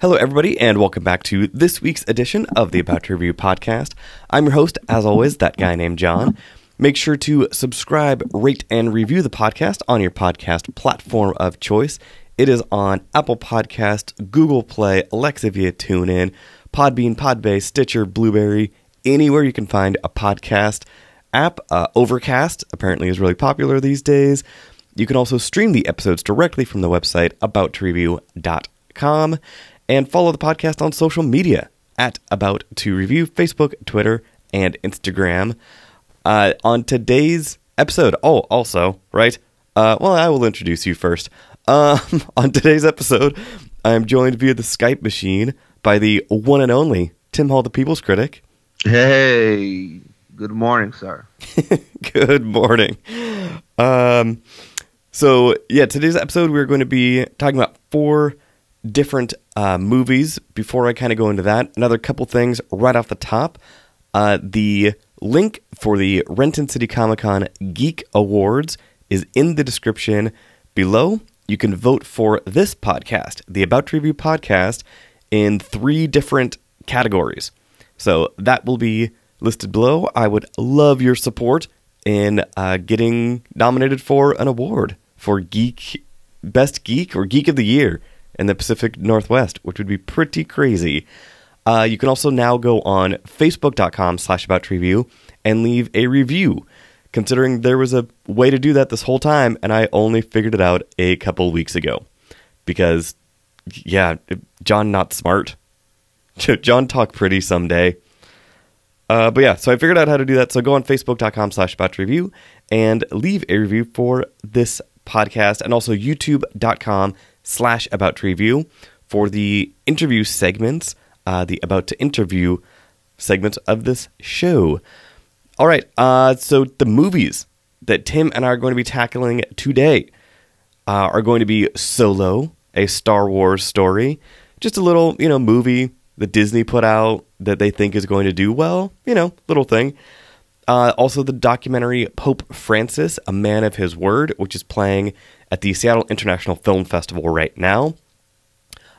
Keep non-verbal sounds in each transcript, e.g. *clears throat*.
Hello, everybody, and welcome back to this week's edition of the About to Review podcast. I'm your host, as always, that guy named John. Make sure to subscribe, rate, and review the podcast on your podcast platform of choice. It is on Apple Podcast, Google Play, Alexa via TuneIn, Podbean, Podbay, Stitcher, Blubrry, anywhere you can find a podcast app. Uh, Overcast apparently is really popular these days. You can also stream the episodes directly from the website abouttoreview.com and follow the podcast on social media at About to Review, Facebook, Twitter, and Instagram. Uh, on today's episode, oh, also, right? Uh, well, I will introduce you first. Um, *laughs* on today's episode, I am joined via the Skype machine by the one and only Tim Hall, the People's Critic. Hey, good morning, sir. *laughs* Good morning. Um, so yeah, today's episode we're going to be talking about four different uh, movies. Before I kind of go into that, another couple things right off the top. Uh, the link for the Renton City Comic Con Geek Awards is in the description below. You can vote for this podcast, the About to Review podcast, in three different categories. So that will be listed below. I would love your support in uh, getting nominated for an award for geek best geek or geek of the year in the Pacific Northwest, which would be pretty crazy. Uh, you can also now go on facebook.com slash about review and leave a review considering there was a way to do that this whole time and i only figured it out a couple weeks ago because yeah john not smart *laughs* john talk pretty someday uh, but yeah, so I figured out how to do that. So go on facebook.com slash review and leave a review for this podcast and also youtube.com slash about to review for the interview segments, uh, the about to interview segments of this show. All right, uh, so the movies that Tim and I are going to be tackling today uh, are going to be Solo, a Star Wars story, just a little, you know, movie that Disney put out that they think is going to do well, you know, little thing. Uh, also, the documentary Pope Francis, A Man of His Word, which is playing at the Seattle International Film Festival right now.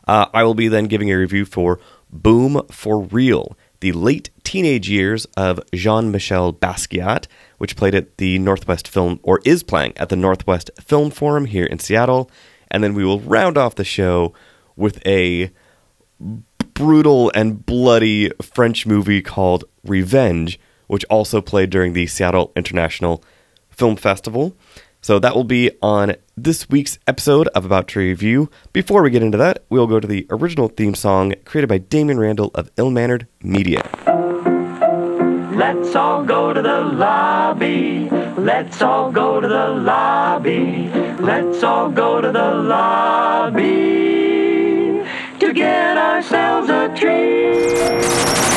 Uh, I will be then giving a review for Boom for Real, the late teenage years of Jean Michel Basquiat, which played at the Northwest Film, or is playing at the Northwest Film Forum here in Seattle. And then we will round off the show with a brutal and bloody French movie called Revenge, which also played during the Seattle International Film Festival. So that will be on this week's episode of About to Review. Before we get into that, we'll go to the original theme song created by Damien Randall of Ill Mannered Media. Let's all go to the lobby. Let's all go to the lobby. Let's all go to the lobby to get ourselves a treat.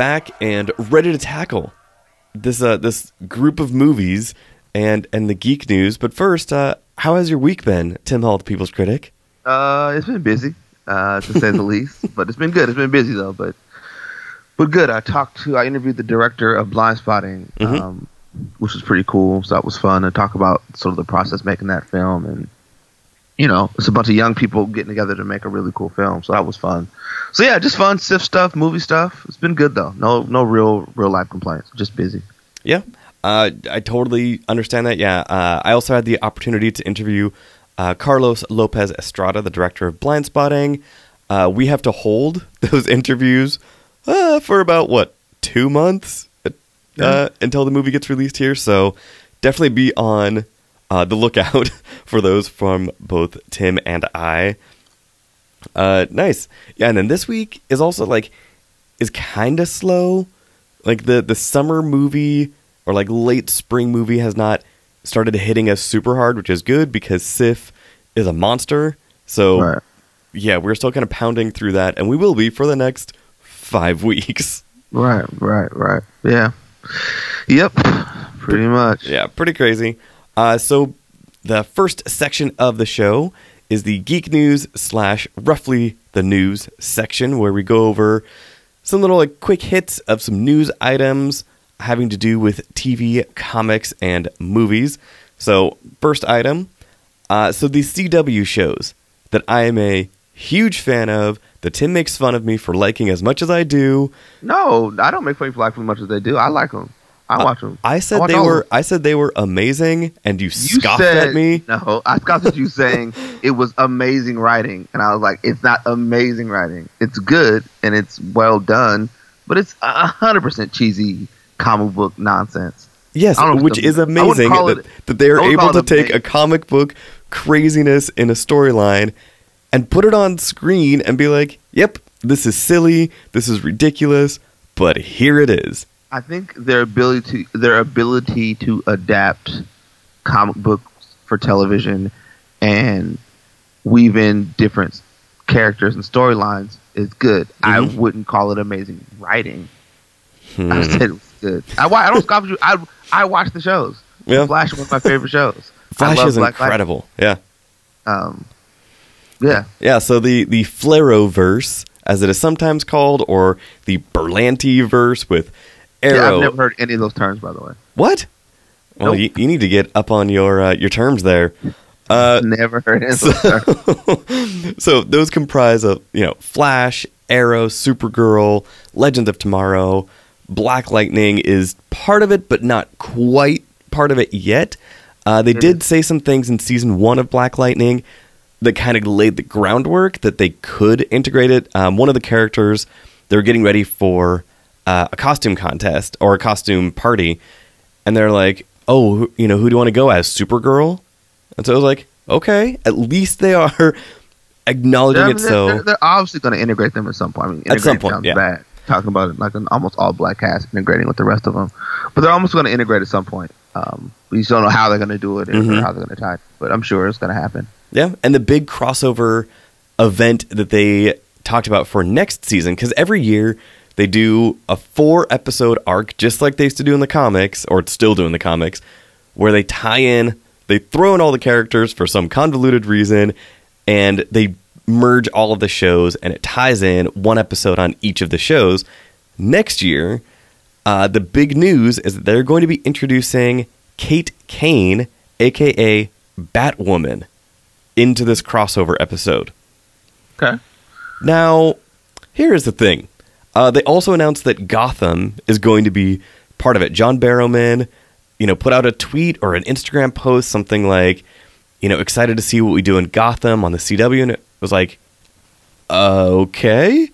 Back and ready to tackle this uh, this group of movies and and the geek news. But first, uh, how has your week been, Tim Hall, the People's Critic? Uh, it's been busy, uh, to say the *laughs* least, but it's been good. It's been busy though, but but good. I talked to, I interviewed the director of Blindspotting, Mhm. um, which was pretty cool. So that was fun to talk about sort of the process making that film, and you know, it's a bunch of young people getting together to make a really cool film. So that was fun. So yeah, just fun, stiff stuff, movie stuff. It's been good though. No, no real, real life complaints. Just busy. Yeah, uh, I totally understand that. Yeah, uh, I also had the opportunity to interview uh, Carlos Lopez Estrada, the director of Blindspotting. Uh, we have to hold *laughs* those interviews uh, for about what two months uh, until the movie gets released here. So definitely be on uh, the lookout *laughs* for those from both Tim and I. Uh, nice, yeah. And then this week is also like is kind of slow. Like the the summer movie or like late spring movie has not started hitting us super hard, which is good because SIFF is a monster. So Right. yeah, we're still kind of pounding through that, and we will be for the next five *laughs* weeks. Right, right, right. Yeah. Yep. Pretty much. Yeah, pretty crazy. Uh, so the first section of the show is the geek news slash roughly the news section where we go over some little like quick hits of some news items having to do with TV, comics, and movies. So, first item. Uh, so, the CW shows that I am a huge fan of, that Tim makes fun of me for liking as much as I do. No, I don't make fun of people like as much as they do. I like them. I watch them. I said watch they were. I said they were amazing, and you, You scoffed said, at me. No, I scoffed at you saying *laughs* it was amazing writing, and I was like, it's not amazing writing. It's good and it's well done, but it's a hundred percent cheesy comic book nonsense. Yes, I don't know if which is I amazing that, it- that they are able to take a comic book craziness in a storyline and put it on screen and be like, "Yep, this is silly, this is ridiculous, but here it is." I think their ability to, their ability to adapt comic books for television and weave in different characters and storylines is good. I Mhm. wouldn't call it amazing writing. *laughs* I Hmm. said it was good. I, I don't scoff at you. I I watch the shows. Yeah. Flash is one of my favorite shows. *laughs* Flash is Black incredible. Yeah. Um, yeah, Yeah, so the the Flarrowverse, as it is sometimes called, or the Berlanti verse with yeah. I've never heard any of those terms, by the way. what? Well, Nope. you, you need to get up on your uh, your terms there. *laughs* Uh, never heard any of those terms. *laughs* so those comprise of you know Flash, Arrow, Supergirl, Legends of Tomorrow. Black Lightning is part of it, but not quite part of it yet. Uh, they did say some things in season one of Black Lightning that kind of laid the groundwork that they could integrate it. Um, one of the characters they're getting ready for uh, a costume contest or a costume party, and they're like, "Oh, you know, who do you want to go as? Supergirl?" And so I was like, "Okay, at least they are *laughs* acknowledging it." they're, So they're, they're obviously going to integrate them at some point. I mean, At some point, yeah. bad. Talking about it like an almost all black cast integrating with the rest of them, but they're almost going to integrate at some point. Um, we just don't know how they're going to do it or, Mhm. or how they're going to tie. it, But I'm sure it's going to happen. Yeah, and the big crossover event that they talked about for next season, because every year they do a four episode arc, just like they used to do in the comics, or still do in the comics, where they tie in, they throw in all the characters for some convoluted reason, and they merge all of the shows, and it ties in one episode on each of the shows. Next year, uh, the big news is that they're going to be introducing Kate Kane, aka Batwoman, into this crossover episode. Okay. Now, here is the thing. Uh, they also announced that Gotham is going to be part of it. John Barrowman, you know, put out a tweet or an Instagram post, something like, you know, excited to see what we do in Gotham on the CW, and it was like, okay.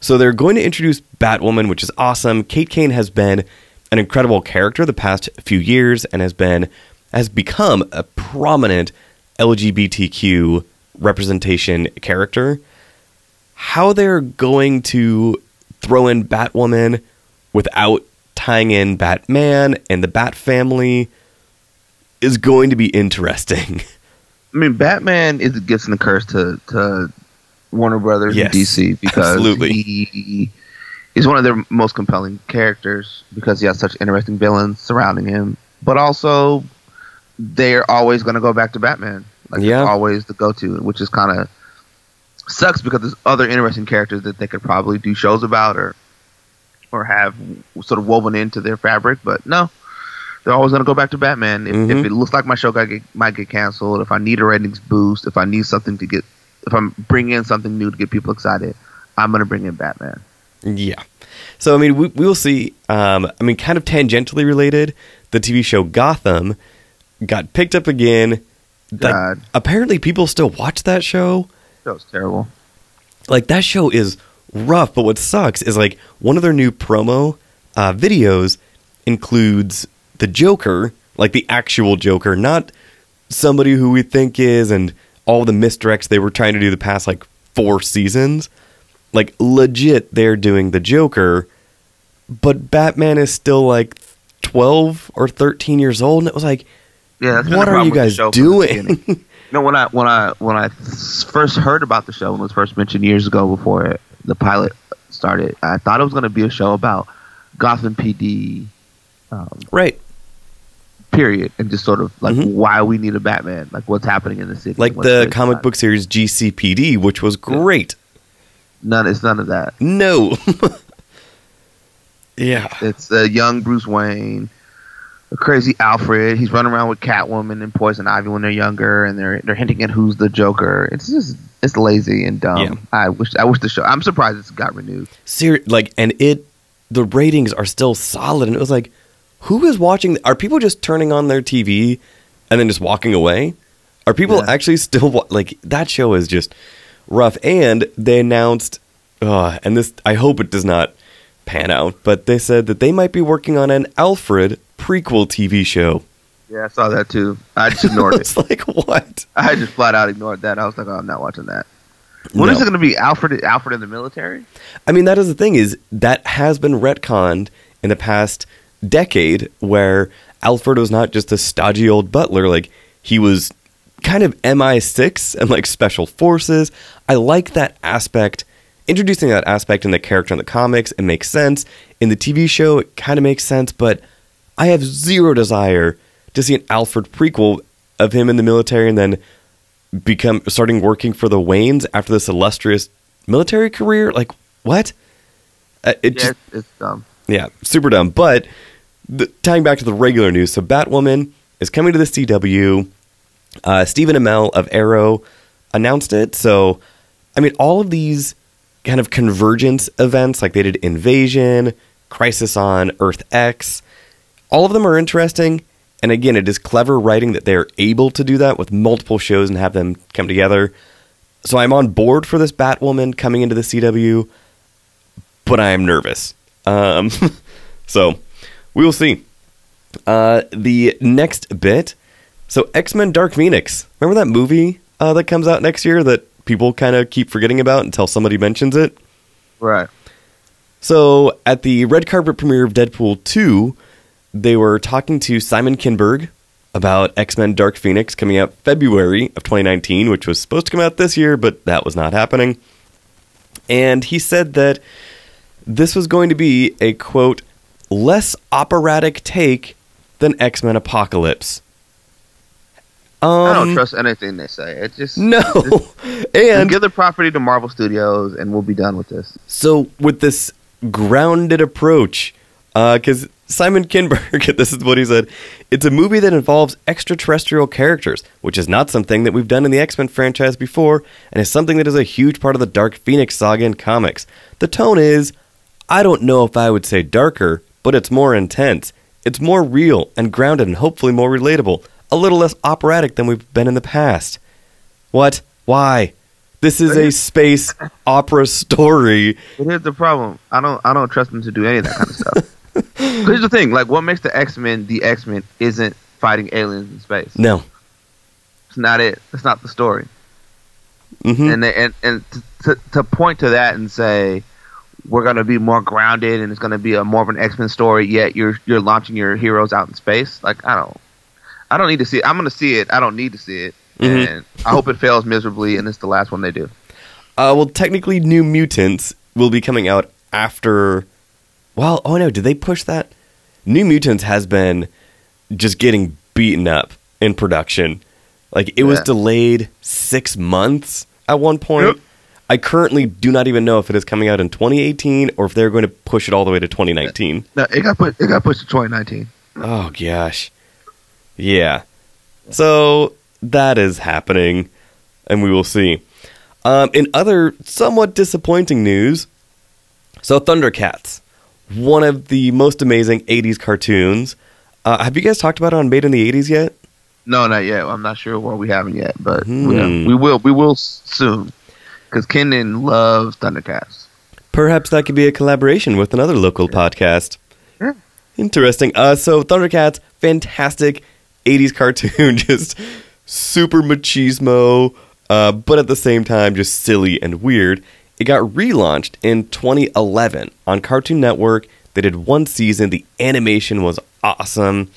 So they're going to introduce Batwoman, which is awesome. Kate Kane has been an incredible character the past few years and has been has become a prominent LGBTQ representation character. How they're going to throw in Batwoman without tying in Batman and the Bat family is going to be interesting. *laughs* I mean, Batman is gift and a curse to to Warner Brothers Yes, and DC because absolutely. he he's one of their most compelling characters because he has such interesting villains surrounding him. But also, they're always going to go back to Batman. Like Yeah. always the go-to, which is kind of sucks because there's other interesting characters that they could probably do shows about or or have sort of woven into their fabric. But no, they're always going to go back to Batman. If, Mhm. if it looks like my show got get, might get canceled, if I need a ratings boost, if I need something to get, if I'm bringing in something new to get people excited, I'm going to bring in Batman. Yeah. So I mean, we we will see. Um, I mean, kind of tangentially related, the TV show Gotham got picked up again. Like, apparently, people still watch that show. That was terrible. Like that show is rough. But what sucks is like one of their new promo uh, videos includes the Joker, like the actual Joker, not somebody who we think is, and all the misdirects they were trying to do the past like four seasons. Like legit, they're doing the Joker, but Batman is still like twelve or thirteen years old, and it was like, Yeah, what are you guys show from the doing? *laughs* know, when I when I when I first heard about the show when it was first mentioned years ago before the pilot started, I thought it was going to be a show about Gotham PD um, right? period, and just sort of like Mhm. why we need a Batman, like what's happening in the city, Like the comic book series GCPD, which was great. None, it's none of that. No. *laughs* *laughs* yeah. It's a young Bruce Wayne, crazy Alfred. He's running around with Catwoman and Poison Ivy when they're younger, and they're they're hinting at who's the Joker. It's just it's lazy and dumb. Yeah. I wish I wish the show. I'm surprised it's got renewed. Ser- like and it the ratings are still solid and it was like who is watching are people just turning on their TV and then just walking away? Are people Yeah. actually still wa- like that show is just rough and they announced uh, and this I hope it does not pan out, but they said that they might be working on an Alfred prequel TV show. Yeah, I saw that too. I just ignored *laughs* it. it's like what? I just flat out ignored that. I was like, oh, I'm not watching that. When is No. it going to be Alfred? Alfred in the military? I mean, that is the thing is that has been retconned in the past decade, where Alfred was not just a stodgy old butler; like he was kind of MI6 and like special forces. I like that aspect. Introducing that aspect in the character in the comics, it makes sense. In the TV show, it kind of makes sense, but I have zero desire to see an Alfred prequel of him in the military and then become starting working for the Waynes after this illustrious military career. Like what? Uh, it Yeah, just it's, it's dumb. yeah, super dumb. But the, tying back to the regular news, so Batwoman is coming to the CW. Uh, Stephen Amell of Arrow announced it. So, I mean, all of these kind of convergence events, like they did Invasion, Crisis on Earth X, all of them are interesting. And again, it is clever writing that they're able to do that with multiple shows and have them come together. So I'm on board for this Batwoman coming into the CW, but I am nervous. Um, *laughs* so we will see. Uh, the next bit. So X Men Dark Phoenix. Remember that movie uh, that comes out next year that people kind of keep forgetting about until somebody mentions it? Right. So at the red carpet premiere of Deadpool 2, they were talking to Simon Kinberg about X Men Dark Phoenix coming out February of 2019, which was supposed to come out this year, but that was not happening. And he said that this was going to be a quote, less operatic take than X Men Apocalypse. Um, I don't trust anything they say. It just No. Just *laughs* and give the property to Marvel Studios, and we'll be done with this. So with this grounded approach, Uh, because Simon Kinberg, *laughs* this is what he said, it's a movie that involves extraterrestrial characters, which is not something that we've done in the X Men franchise before, and is something that is a huge part of the Dark Phoenix saga in comics. The tone is, I don't know if I would say darker, but it's more intense. It's more real and grounded and hopefully more relatable. A little less operatic than we've been in the past. What? Why? This is a space opera story. But here's the problem. I don't. I don't trust them to do any of that kind of stuff. *laughs* here's the thing. Like, what makes the X Men the X Men isn't fighting aliens in space. No. It's not it. It's not the story. hmm And they, and and to, to, to point to that and say we're going to be more grounded and it's going to be a more of an X Men story. Yet you're you're launching your heroes out in space. Like I don't. I don't need to see it. I'm going to see it. I don't need to see it. Mhm. And I hope it fails miserably and it's the last one they do. Uh, well, technically, New Mutants will be coming out after. Well, oh no, did they push that? New Mutants has been just getting beaten up in production. Like it was delayed six months at one point. Yep. I currently do not even know if it is coming out in 2018 or if they're going to push it all the way to 2019. No, it got put. It got pushed to 2019. Oh gosh. Yeah. So that is happening, and we will see. Um, in other somewhat disappointing news, so Thundercats, one of the most amazing '80s cartoons. Uh, have you guys talked about it on Made in the '80s yet? No, not yet. I'm not sure where we haven't yet, but Hmm. yeah, we will. We will soon, because Kenan loves Thundercats. Perhaps that could be a collaboration with another local podcast. Yeah. Interesting. Uh, so Thundercats, fantastic '80s cartoon, *laughs* just super machismo, uh, but at the same time just silly and weird. It got relaunched in 2011 on Cartoon Network. They did one season. The animation was awesome.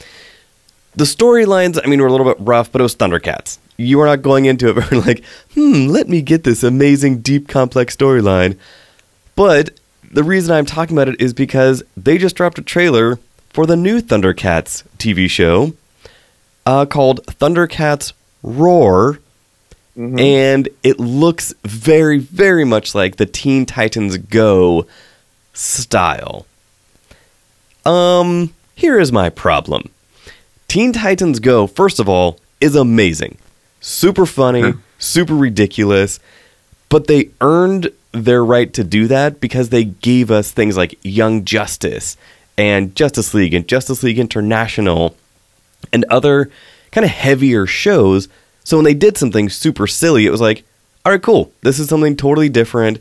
The storylines, I mean, were a little bit rough, but it was Thundercats. You were not going into it *laughs* like, hmm, let me get this amazing, deep, complex storyline. But the reason I'm talking about it is because they just dropped a trailer for the new Thundercats TV show. uh, called Thundercats Roar, and it looks very, very much like the Teen Titans Go style. Um, here is my problem. Teen Titans Go, first of all, is amazing. Super funny, super ridiculous, but they earned their right to do that because they gave us things like Young Justice and Justice League and Justice League International and other kind of heavier shows. So when they did something super silly, it was like, all right, cool. This is something totally different.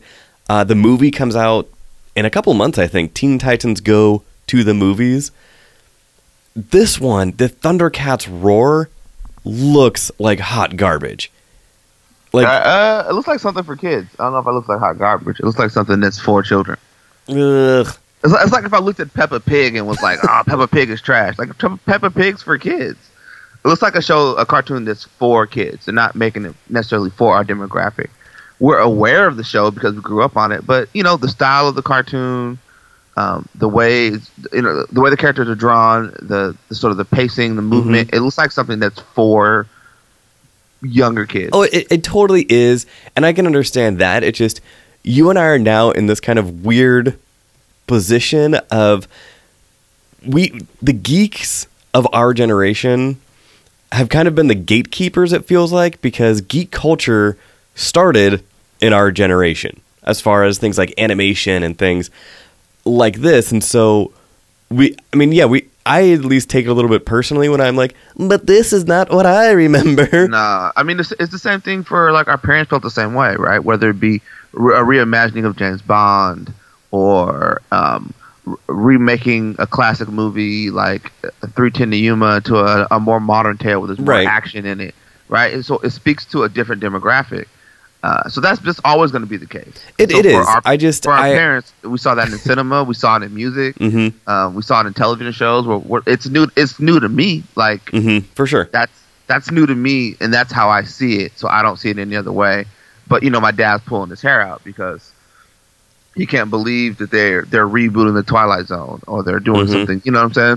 Uh, the movie comes out in a couple months, I think. Teen Titans Go to the movies. This one, the Thundercats Roar, looks like hot garbage. Like, uh, uh, it looks like something for kids. I don't know if it looks like hot garbage. It looks like something that's for children. ugh. It's like, it's like if I looked at Peppa Pig and was like, "Oh, *laughs* Peppa Pig is trash." Like Pe- Peppa Pig's for kids. It looks like a show, a cartoon that's for kids. They're not making it necessarily for our demographic. We're aware of the show because we grew up on it, but you know the style of the cartoon, um, the way you know the way the characters are drawn, the, the sort of the pacing, the movement. It looks like something that's for younger kids. Oh, it, it totally is. And I can understand that. It just, you and I are now in this kind of weird position of we, the geeks of our generation, have kind of been the gatekeepers, it feels like, because geek culture started in our generation as far as things like animation and things like this. And so we, I mean, yeah, we, I at least take it a little bit personally when I'm like, but this is not what I *laughs* remember. Nah, I mean it's, it's the same thing for like our parents felt the same way, right? Whether it be re- a reimagining of James Bond or um, remaking a classic movie like Three Ten to Yuma to a, a more modern tale with more Right. action in it, right? And so it speaks to a different demographic. Uh, so that's just always going to be the case. It- so it is. Our, I just- for our I- parents, we saw that in cinema, we saw it in music, hmm uh, we saw it in television shows. Where, where it's new. It's new to me. Like hmm for sure. that's that's new to me and that's how I see it. So I don't see it any other way. But you know, my dad's pulling his hair out because he can't believe that they're they're rebooting the Twilight Zone or they're doing Mhm. something. You know what I'm saying?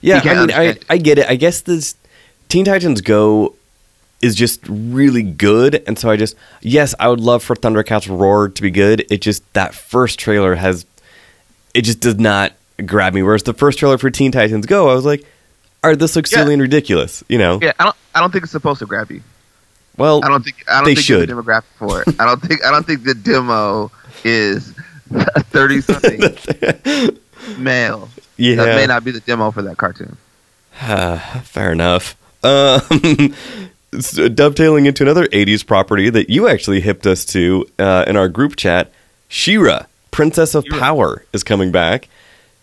Yeah, I mean, I. I get it. I guess this Teen Titans Go is just really good, and so I just yes, I would love for Thundercats Roar to be good. It just that first trailer has it just does not grab me. Whereas the first trailer for Teen Titans Go, I was like, "All right, this looks Yeah. silly and ridiculous. You know? Yeah, I don't I don't think it's supposed to grab you. Well, I don't think I don't They think should. a demographic for it. I don't think I don't think the demo is *laughs* thirty *laughs* something male. yeah, That may not be the demo for that cartoon. *sighs* fair enough. Um, *laughs* dovetailing into another '80s property that you actually hipped us to uh, in our group chat, She-Ra, Princess of She-Ra. Power, is coming back.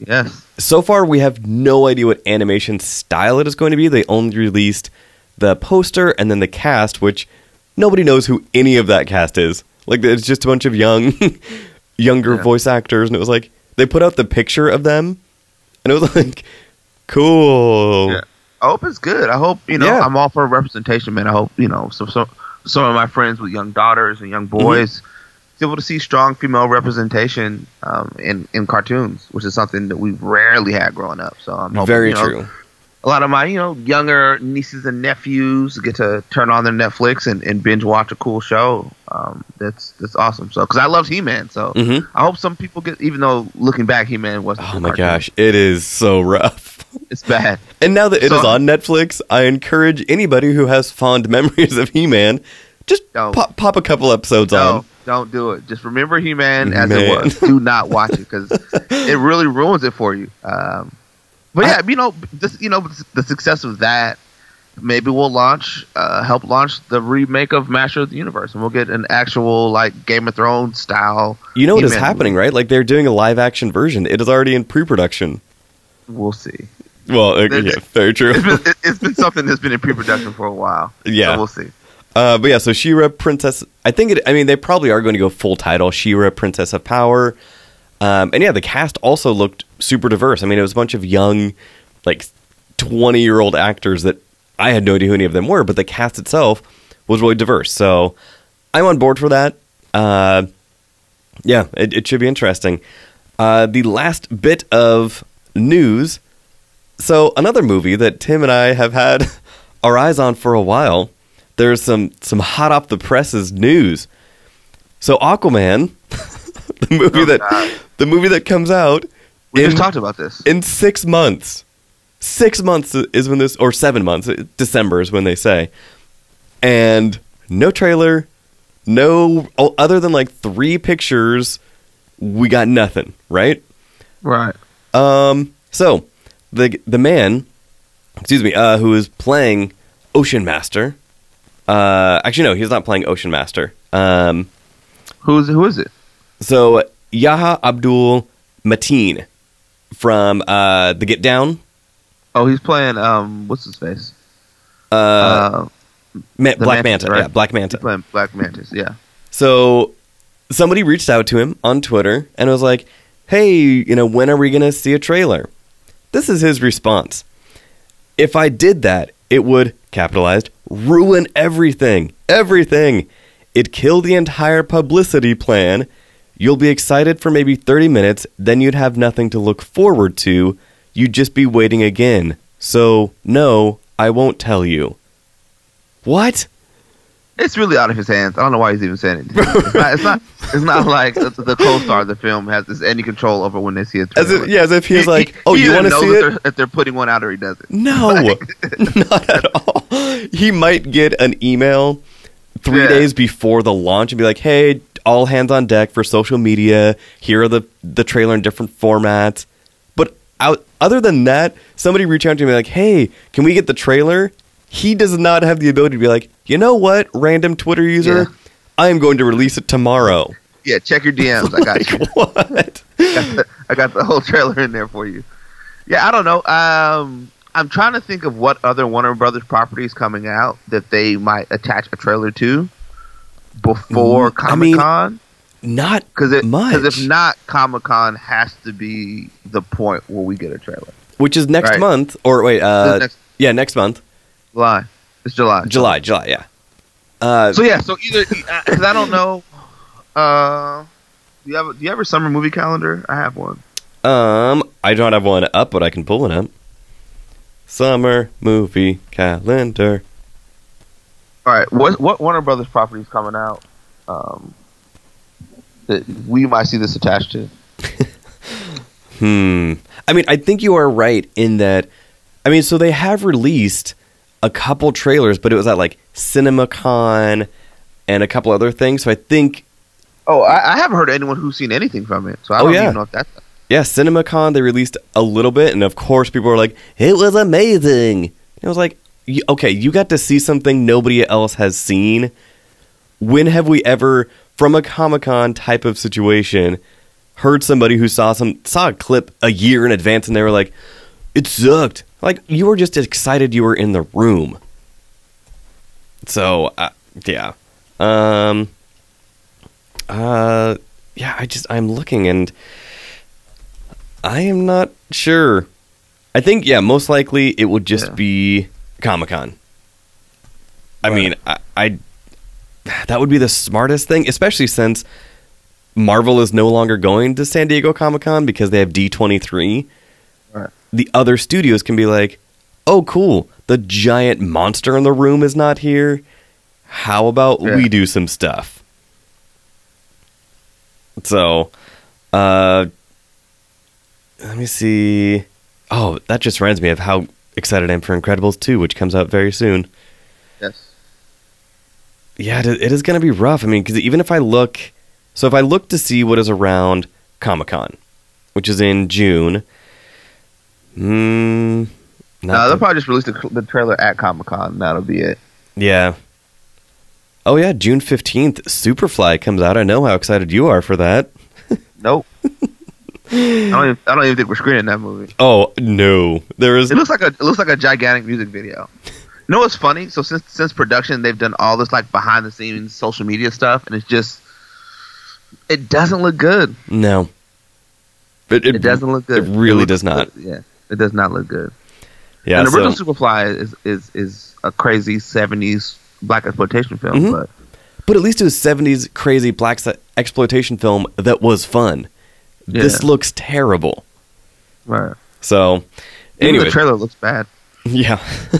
Yes. so far we have no idea what animation style it is going to be. They only released the poster and then the cast, which nobody knows who any of that cast is. Like it's just a bunch of young, *laughs* younger Yeah. voice actors, and it was like they put out the picture of them, and it was *laughs* like, cool. Yeah. I hope it's good. I hope you know. Yeah. I'm all for representation, man. I hope you know some some some of my friends with young daughters and young boys is able to see strong female representation um, in in cartoons, which is something that we rarely had growing up. So I'm hoping, Very you know, true. A lot of my you know younger nieces and nephews get to turn on their Netflix and, and binge watch a cool show. Um, that's that's awesome. So because I love He Man, so Mhm. I hope some people get. Even though looking back, He Man wasn't. Oh my cartoon. gosh, it is so rough. *laughs* it's bad. And now that it is So- on Netflix, I encourage anybody who has fond *laughs* memories of He-Man, just Don't. pop, pop a couple episodes No, on. don't do it. Just remember He Man as Man. it was. Do not watch it because *laughs* it really ruins it for you. Um, but yeah, you know, this, you know, the success of that maybe we'll launch, uh, help launch the remake of Master of the Universe, and we'll get an actual like Game of Thrones style. You know what is happening, right? Like they're doing a live action version. It is already in pre-production. We'll see. Well, uh, yeah, very true. It's been, it's been *laughs* something that's been in pre-production for a while. Yeah. so we'll see. Uh, but yeah, so She-Ra, Princess. I think it. I mean, they probably are going to go full title. She-Ra, Princess of Power. Um, and yeah, the cast also looked super diverse. I mean, it was a bunch of young, like twenty-year-old actors that I had no idea who any of them were, but the cast itself was really diverse. So I'm on board for that. Uh, yeah, it, it should be interesting. Uh, the last bit of news. So another movie that Tim and I have had *laughs* our eyes on for a while. There's some some hot off the presses news. So Aquaman, *laughs* the movie Oh, that God. the movie that comes out We in, just talked about this. in six months. Six months is when this, or seven months. December is when they say, and no trailer, no other than like three pictures. We got nothing, right? Right. Um, so the the man, excuse me, uh, who is playing Ocean Master. Uh, actually, no, he's not playing Ocean Master. Um, Who's who is it? So Yaha Abdul Mateen from uh, the Get Down, Oh, he's playing. Um, what's his face? uh, Uh, Ma- Black Mantis, Manta, right? yeah, Black he's Manta. playing Black Mantis. Yeah. So somebody reached out to him on Twitter and was like, "Hey, you know, when are we going to see a trailer?" This is his response. If I did that, it would capitalized ruin everything. Everything. It'd kill the entire publicity plan. You'll be excited for maybe 30 minutes, then you'd have nothing to look forward to. You'd just be waiting again. So, no, I won't tell you. What? It's really out of his hands. I don't know why he's even saying it. It's not. It's not, it's not like the, co-star of the film has this any control over when they see a As if, yeah, as if he's He- like, he- "Oh, he you want to see if it?" They're, if they're putting one out or he doesn't. No, *laughs* *laughs* not at all. He might get an email three Yeah. days before the launch and be like, "Hey, all hands on deck for social media. Here are the the trailer in different formats." But out, other than that, somebody reach out to me like, "Hey, can we get the trailer?" He does not have the ability to be like, "You know what, random Twitter user, Yeah. I am going to release it tomorrow." Yeah, check your *laughs* DMs. I got you. *laughs* what? *laughs* I got the whole trailer in there for you. Yeah, I don't know. Um, I'm trying to think of what other Warner Brothers properties coming out that they might attach a trailer to before Mm, I mean, Comic Con. Not Because because if not, Comic Con has to be the point where we get a trailer. which is next Right. month, or wait, uh, next yeah, next month, July. It's July. July, July, yeah. Uh, So yeah, so either because I don't know. Uh, do you have do you have a summer movie calendar? I have one. Um, I don't have one up, but I can pull it up. Summer movie calendar. All right, what what Warner Brothers property is coming out? Um, that we might see this attached to. *laughs* Hmm. I mean, I think you are right in that. I mean, so they have released a couple trailers, but it was at like CinemaCon and a couple other things. So I think, Oh, I, I haven't heard anyone who's seen anything from it, so I Oh, don't yeah. even know if that's. yeah, CinemaCon they released a little bit, and of course people were like, "It was amazing." And I was like, "Okay, you got to see something nobody else has seen." When have we ever, from a Comic Con type of situation, heard somebody who saw some saw a clip a year in advance and they were like, "It sucked." Like you were just excited you were in the room. So uh, yeah, um, uh, yeah. I just I'm looking and I am not sure. I think yeah, most likely it would just Yeah. be Comic Con. I Right. mean, I, I that would be the smartest thing, especially since Marvel is no longer going to San Diego Comic Con because they have D23. Right. The other studios can be like, "Oh, cool! The giant monster in the room is not here. How about Yeah. we do some stuff?" So, uh, let me see. Oh, that just reminds me of how excited I am for Incredibles 2, which comes out very soon. Yes. Yeah, it is going to be rough. I mean, because even if I look, so if I look to see what is around Comic Con, which is in June, mm, No, not they'll the- probably just release the, the trailer at Comic Con. That'll be it. yeah. Oh yeah, June fifteenth, Superfly comes out. I know how excited you are for that. *laughs* Nope. I don't. Even, I don't even think we're screening that movie. Oh no, there is It looks like a. It looks like a gigantic music video. You know what's funny? So since since production, they've done all this like behind the scenes social media stuff, and it's just. It doesn't look good. no. It, It, doesn't look good. It really looks- does not. Yeah, it does not look good. Yeah, and the so- original Superfly is is is a crazy '70s black exploitation film, Mhm. but But at least it was 70s crazy black exploitation film that was fun. This Yeah. looks terrible. right. So, Even anyway, the trailer looks bad. *laughs* yeah. *laughs*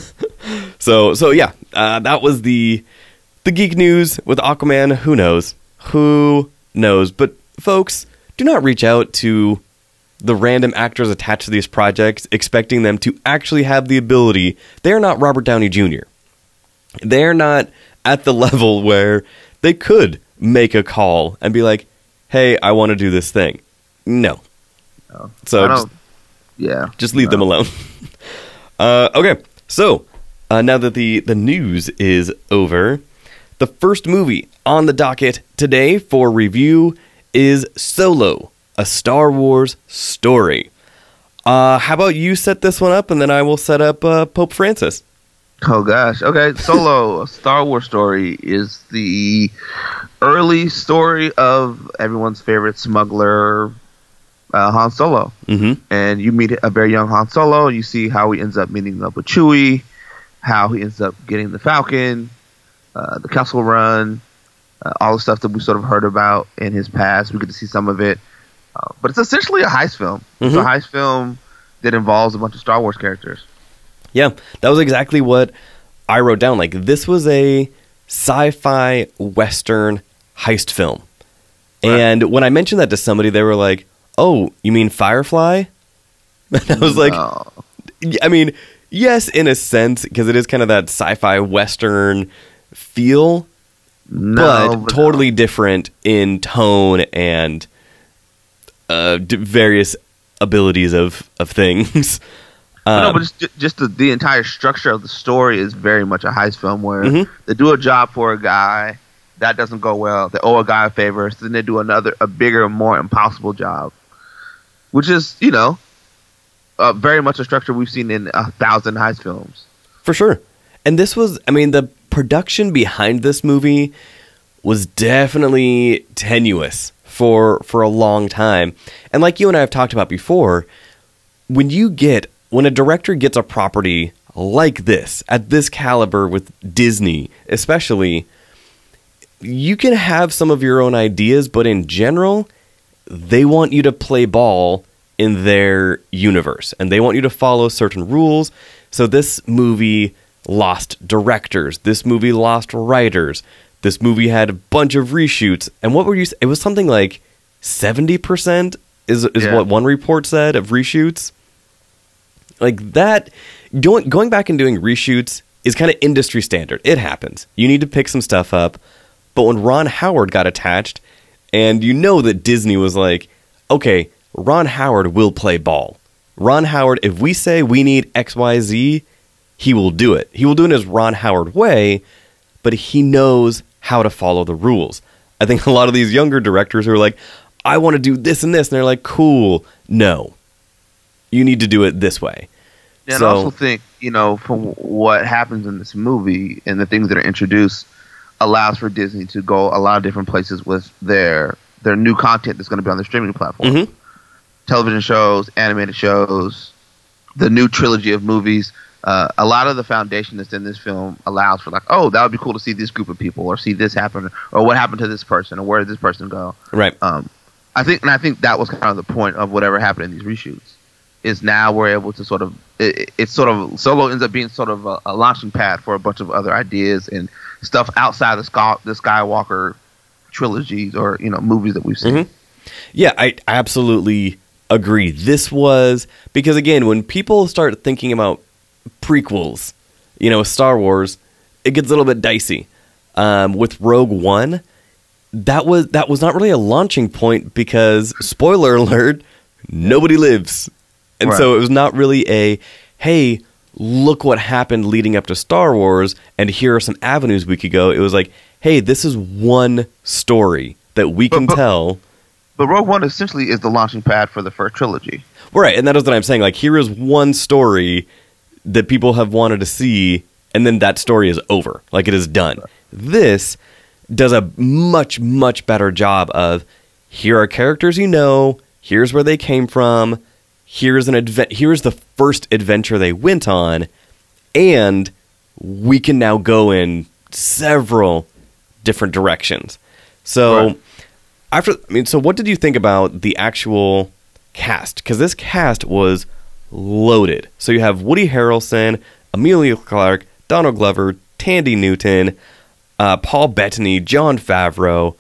So so yeah, uh, that was the the geek news with Aquaman. Who knows? Who knows? But folks, do not reach out to the random actors attached to these projects expecting them to actually have the ability. They're not Robert Downey Jr. They're not at the *laughs* level where they could make a call and be like, "Hey, I want to do this thing." No. No. So I just, yeah, just leave them alone. *laughs* uh, okay, so uh, now that the the news is over, the first movie on the docket today for review is Solo, a Star Wars story. Uh, how about you set this one up, and then I will set up uh, Pope Francis. Oh gosh. Okay. Solo, *laughs* a Star Wars story, is the early story of everyone's favorite smuggler, uh, Han Solo. Mm-hmm. And you meet a very young Han Solo. You see how he ends up meeting up with Chewie, how he ends up getting the Falcon, uh, the Kessel Run, uh, all the stuff that we sort of heard about in his past. We get to see some of it. Uh, but it's essentially a heist film. It's a Mhm. heist film that involves a bunch of Star Wars characters. Yeah, that was exactly what I wrote down. Like this was a sci-fi western heist film. Right. And when I mentioned that to somebody, they were like, "Oh, you mean Firefly?" *laughs* And I was like, I mean, yes, in a sense, because it is kind of that sci-fi western feel, no, but totally different in tone and uh, d- various abilities of of things. *laughs* But no, Um, but it's ju- just the, the entire structure of the story is very much a heist film where Mhm. they do a job for a guy that doesn't go well. They owe a guy a favor, so then they do another, a bigger, more impossible job, which is you know, uh, very much a structure we've seen in a thousand heist films. For sure. And this was, I mean, the production behind this movie was definitely tenuous for for a long time. And like you and I have talked about before, when you get when a director gets a property like this at this caliber with Disney, especially, you can have some of your own ideas, but in general, they want you to play ball in their universe and they want you to follow certain rules. So this movie lost directors, this movie lost writers, this movie had a bunch of reshoots. And what were you? It was something like seventy percent is is Yeah. what one report said of reshoots. Like that, going going back and doing reshoots is kind of industry standard. It happens. You need to pick some stuff up. But when Ron Howard got attached, and you know that Disney was like, okay, Ron Howard will play ball. Ron Howard, if we say we need XYZ, he will do it. He will do it in his Ron Howard way, but he knows how to follow the rules. I think *laughs* a lot of these younger directors are like, I want to do this and this, and they're like, cool, no. You need to do it this way. And So- I also think, you know, from what happens in this movie and the things that are introduced, allows for Disney to go a lot of different places with their their new content that's going to be on their streaming platform. Mhm. Television shows, animated shows, the new trilogy of movies. Uh, a lot of the foundation that's in this film allows for like, oh, that would be cool to see this group of people, or see this happen, or what happened to this person, or where did this person go? Right. Um, I think, and I think that was kind of the point of whatever happened in these reshoots. Is now we're able to sort of, it- it's sort of Solo ends up being sort of a, a launching pad for a bunch of other ideas and stuff outside the Sky, the Skywalker trilogies or you know movies that we've seen. Mhm. Yeah, I absolutely agree. This was because again, when people start thinking about prequels, you know, Star Wars, it gets a little bit dicey. Um, with Rogue One, that was that was not really a launching point because spoiler alert, nobody lives, and so it was not really a hey. Look what happened leading up to Star Wars, and here are some avenues we could go. It was like, hey, this is one story that we But- can but- tell. But Rogue One essentially is the launching pad for the first trilogy. Right, and that is what I'm saying. Like, here is one story that people have wanted to see, and then that story is over. Like, it is done. This does a much, much better job of here are characters you know, here's where they came from, here's an advent, here's the first adventure they went on, and we can now go in several different directions. So, Right. after I mean, so what did you think about the actual cast? Because this cast was loaded. So you have Woody Harrelson, Emilia Clarke, Donald Glover, Thandie Newton, uh, Paul Bettany, Jon Favreau,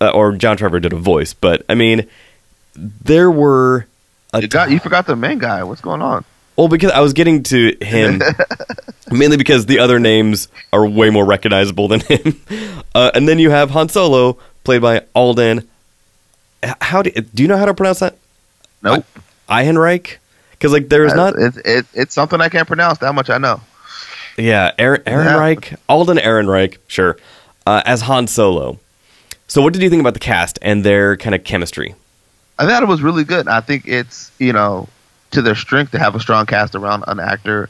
uh, or Jon Favreau did a voice, but I mean, there were a You got you forgot the main guy. What's going on? well because I was getting to him *laughs* mainly because the other names are way more recognizable than him, *laughs* uh, and then you have Han Solo played by Alden. How do do you know how to pronounce that? Nope. Ehrenreich? Because like there's not It's it, it's something I can't pronounce. That much I know. Yeah, Aaron, Ehrenreich, Alden Ehrenreich, sure, uh, as Han Solo. So, what did you think about the cast and their kind of chemistry? I thought it was really good. I think it's you know to their strength to have a strong cast around an actor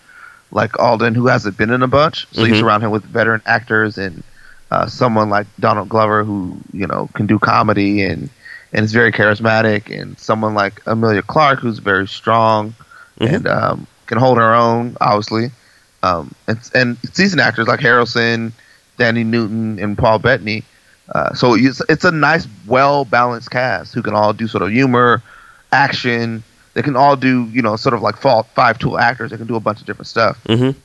like Alden who hasn't been in a bunch. So you Mhm. surround him with veteran actors and uh, someone like Donald Glover who you know can do comedy and and is very charismatic, and someone like Emilia Clarke who's very strong Mhm. and um, can hold her own, obviously. Um, and, and seasoned actors like Harrelson, Thandie Newton, and Paul Bettany. Uh, so it's, it's a nice, well balanced cast who can all do sort of humor, action. They can all do, you know, sort of like five tool actors. They can do a bunch of different stuff. Mm-hmm.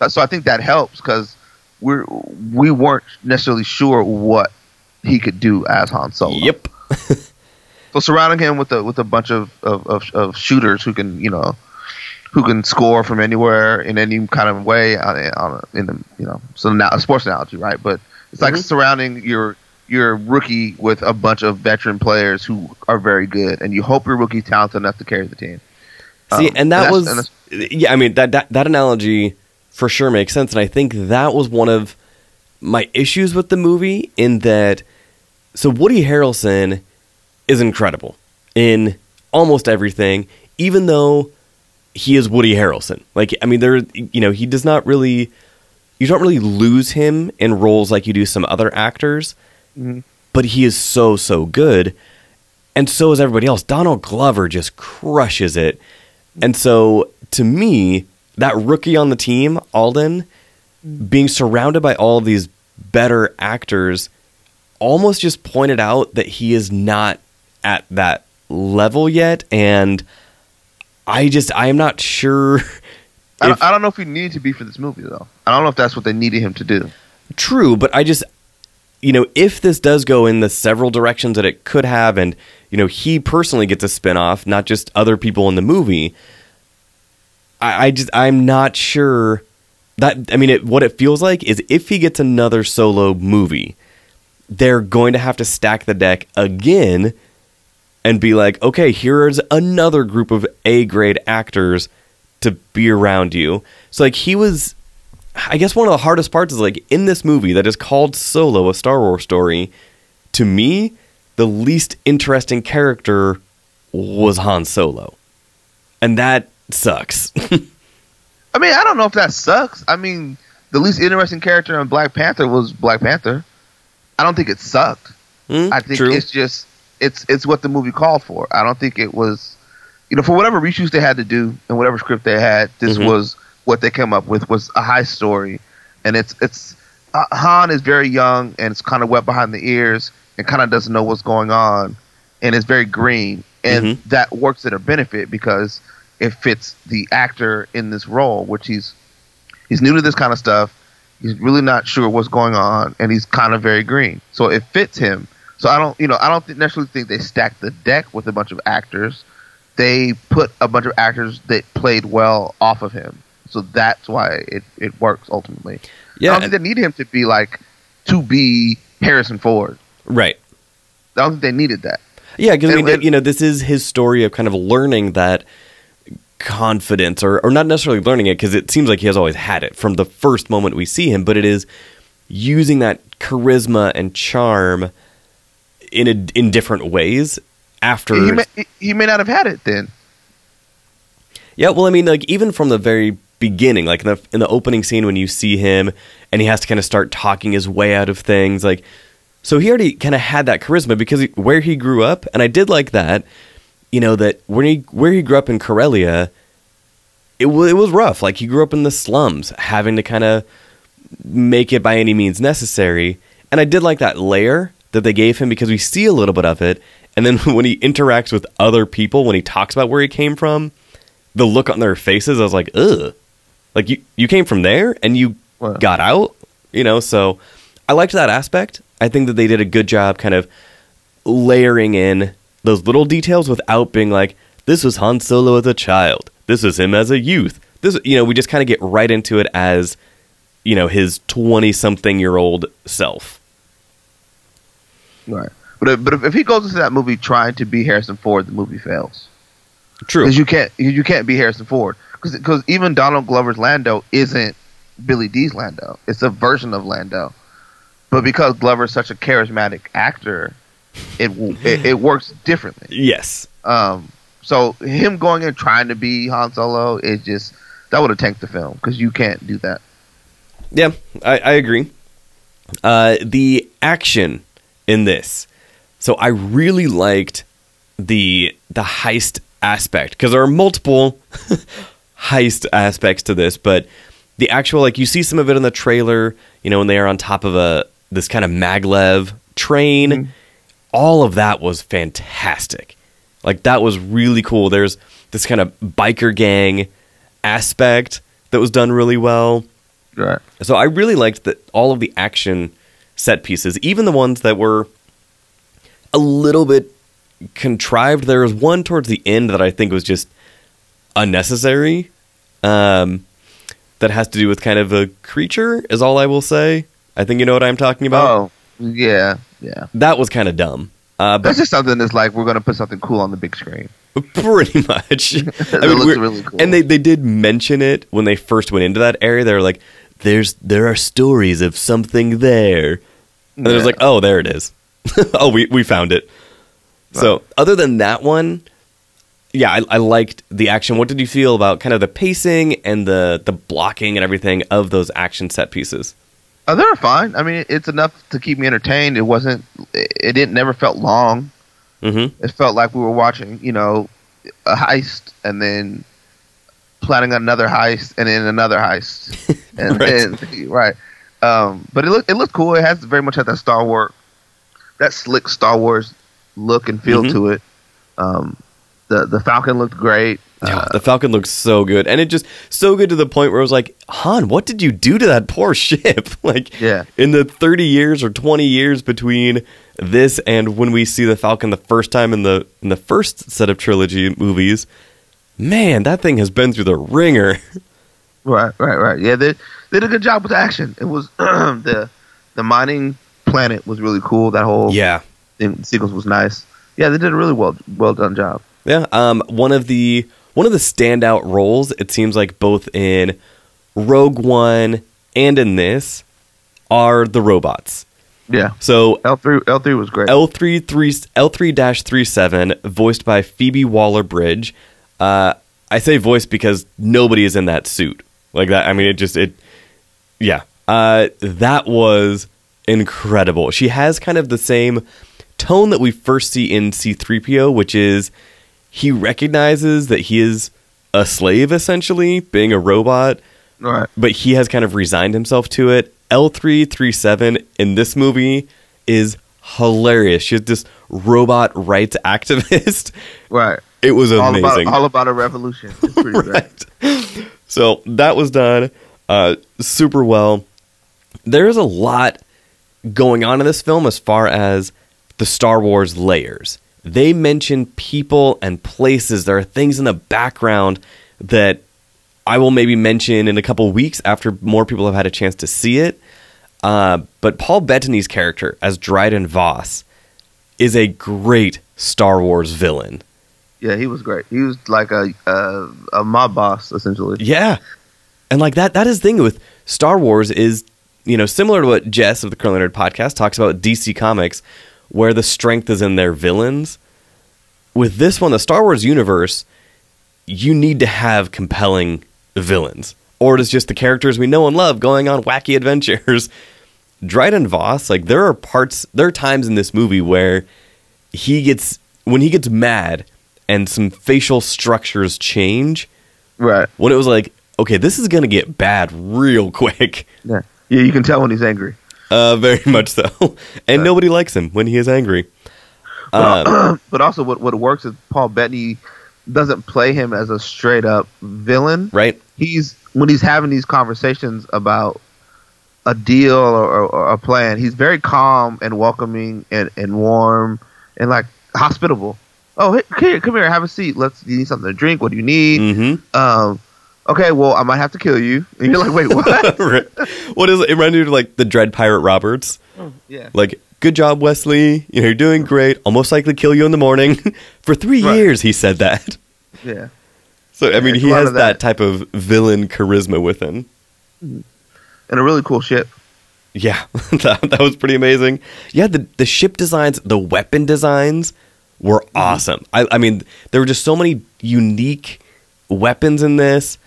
Uh, So I think that helps because we're we weren't necessarily sure what he could do as Han Solo. Yep. *laughs* So surrounding him with a with a bunch of, of, of, of shooters who can you know who can score from anywhere in any kind of way on, on a, in the you know so now a sports analogy right but it's like Mhm. surrounding your your rookie with a bunch of veteran players who are very good and you hope your rookie's talented enough to carry the team. See, Um, and that that's- was and yeah. I mean that, that that analogy for sure makes sense, and I think that was one of my issues with the movie in that. So Woody Harrelson is incredible in almost everything, even though he is Woody Harrelson. Like, I mean, there, you know, he does not really, you don't really lose him in roles like you do some other actors, Mhm. but he is so so good, and so is everybody else. Donald Glover just crushes it, and so to me, that rookie on the team, Alden, being surrounded by all of these better actors, almost just pointed out that he is not at that level yet, and I just I am not sure. *laughs* I, don't, I don't know if he needed to be for this movie though. I don't know if that's what they needed him to do. True, but I just, you know, if this does go in the several directions that it could have, and, you know, he personally gets a spin off, not just other people in the movie, I, I just, I'm not sure that, I mean, it, what it feels like is if he gets another solo movie, they're going to have to stack the deck again and be like, okay, here's another group of A grade actors to be around you. So, like, he was I guess one of the hardest parts is like in this movie that is called Solo, a Star Wars story. To me, the least interesting character was Han Solo, and that sucks. *laughs* I mean, I don't know if that sucks. I mean, the least interesting character in Black Panther was Black Panther. I don't think it sucked. Hmm, I think true. it's just it's it's what the movie called for. I don't think it was, you know, for whatever reshoots they had to do and whatever script they had, this Mhm. was what they came up with was a high story, and it's it's uh, Han is very young and it's kind of wet behind the ears and kind of doesn't know what's going on, and it's very green, and Mhm. that works to their benefit because it fits the actor in this role, which he's he's new to this kind of stuff. He's really not sure what's going on, and he's kind of very green. So it fits him. So I don't, you know, I don't th- necessarily think they stacked the deck with a bunch of actors. They put a bunch of actors that played well off of him. So that's why it, it works ultimately. Yeah, I don't think they need him to be like to be Harrison Ford. right. I don't think they needed that. Yeah, because I mean, you know, this is his story of kind of learning that confidence, or or not necessarily learning it, because it seems like he has always had it from the first moment we see him. But it is using that charisma and charm in a, in different ways after He may, he- may not have had it then. Yeah, well, I mean, like even from the very beginning, like in the in the opening scene when you see him and he has to kind of start talking his way out of things, like so he already kind of had that charisma because he, where he grew up, and I did like that. You know that when he where he grew up in Corellia, it was it was rough. Like he grew up in the slums, having to kind of make it by any means necessary. And I did like that layer that they gave him because we see a little bit of it. And then *laughs* when he interacts with other people, when he talks about where he came from, the look on their faces, I was like, ugh. Like you, you came from there and you Wow. got out, you know. So I liked that aspect. I think that they did a good job, kind of layering in those little details without being like, "This was Han Solo as a child. This was him as a youth." This, you know, we just kind of get right into it as, you know, his twenty-something-year-old self. Right. But if, but if, he goes into that movie trying to be Harrison Ford, the movie fails True. because you can't you, can't be Harrison Ford because even Donald Glover's Lando isn't Billy Dee's Lando. It's a version of Lando. But because Glover's such a charismatic actor, it it, *laughs* it works differently. yes. Um, so him going and trying to be Han Solo is just that would have tanked the film because you can't do that. Yeah, I, I agree. Uh, the action in this, so I really liked the the heist aspect because there are multiple *laughs* heist aspects to this, but the actual like you see some of it in the trailer. You know, when they are on top of a this kind of maglev train, mm-hmm. all of that was fantastic. Like that was really cool. There's this kind of biker gang aspect that was done really well. Right. So I really liked that all of the action set pieces, even the ones that were a little bit contrived. There was one towards the end that I think was just unnecessary. Um, that has to do with kind of a creature, is all I will say. I think you know what I'm talking about. Oh, yeah, yeah. That was kind of dumb. Uh, but That's just something that's like we're gonna put something cool on the big screen. *laughs* pretty much. *laughs* I It mean, looks really cool. And they, they did mention it when they first went into that area. They were like, "There's there are stories of something there," and it was like, "Oh, there it is. *laughs* oh, we we found it." So, other than that one, yeah, I, I liked the action. What did you feel about kind of the pacing and the the blocking and everything of those action set pieces? Oh, they were fine. I mean, it's enough to keep me entertained. It wasn't. It didn't never felt long. Mm-hmm. It felt like we were watching, you know, a heist and then planning another heist and then another heist. *laughs* And Right. then right. Um, but it looked it looked cool. It has very much had that Star Wars, that slick Star Wars look and feel Mhm. to it. Um, the the Falcon looked great. Yeah, Uh, the Falcon looks so good, and it just so good to the point where I was like, Han, what did you do to that poor *laughs* ship? *laughs* like, Yeah. in the thirty years or twenty years between this and when we see the Falcon the first time in the in the first set of trilogy movies, man, that thing has been through the ringer. *laughs* Right, right, right. Yeah, they, they did a good job with the action. It was *clears throat* the the mining planet was really cool. That whole yeah, thing, sequence was nice. Yeah, they did a really well well done job. yeah. Um, one of the one of the standout roles it seems like both in Rogue One and in this are the robots. Yeah, So L three L three was great. L three three L three dash three seven, voiced by Phoebe Waller Bridge. Uh, I say voice because nobody is in that suit like that. I mean, it just it, yeah. Uh, that was incredible. She has kind of the same tone that we first see in C three PO, which is he recognizes that he is a slave essentially, being a robot right. but he has kind of resigned himself to it. L337 in this movie is hilarious. She's this robot rights activist. *laughs* Right. It was All amazing. about all about a revolution. It's pretty *laughs* great. right. So that was done uh, super well. There's a lot going on in this film as far as the Star Wars layers. They mention people and places. There are things in the background that I will maybe mention in a couple weeks after more people have had a chance to see it. Uh, but Paul Bettany's character as Dryden Voss is a great Star Wars villain. Yeah, he was great. He was like a a, a mob boss essentially. Yeah. And like that that is the thing with Star Wars is, you know, similar to what Jess of the Curly Nerd podcast talks about DC Comics, where the strength is in their villains. With this one, the Star Wars universe, you need to have compelling villains. Or it is just the characters we know and love going on wacky *laughs* adventures. Dryden Voss, like there are parts there are times in this movie where he gets when he gets mad and some facial structures change, Right. when it was like, okay, this is gonna get bad real *laughs* quick. Yeah. Yeah, you can tell when he's angry. Uh, very *laughs* much so, and nobody likes him when he is angry. Uh, *clears throat* but also what what works is Paul Bettany doesn't play him as a straight up villain. right? he's when he's having these conversations about a deal or, or, a plan, he's very calm and welcoming and, and warm and like hospitable. Oh, hey, here, come here, have a seat. Let's. You need something to drink? What do you need? Mm-hmm. Um, okay, well, I might have to kill you. And you're like, wait, what? *laughs* what is it? It reminded me of like the Dread Pirate Roberts. yeah. Like, good job, Wesley. You know, you're doing great. I'll most likely kill you in the morning. *laughs* For three Right. years, he said that. Yeah. So I mean, it's he has that. that. type of villain charisma with him. And a really cool ship. Yeah, *laughs* that, that was pretty amazing. Yeah, the the ship designs, the weapon designs were Mm-hmm. awesome. I, I mean, there were just so many unique weapons in this.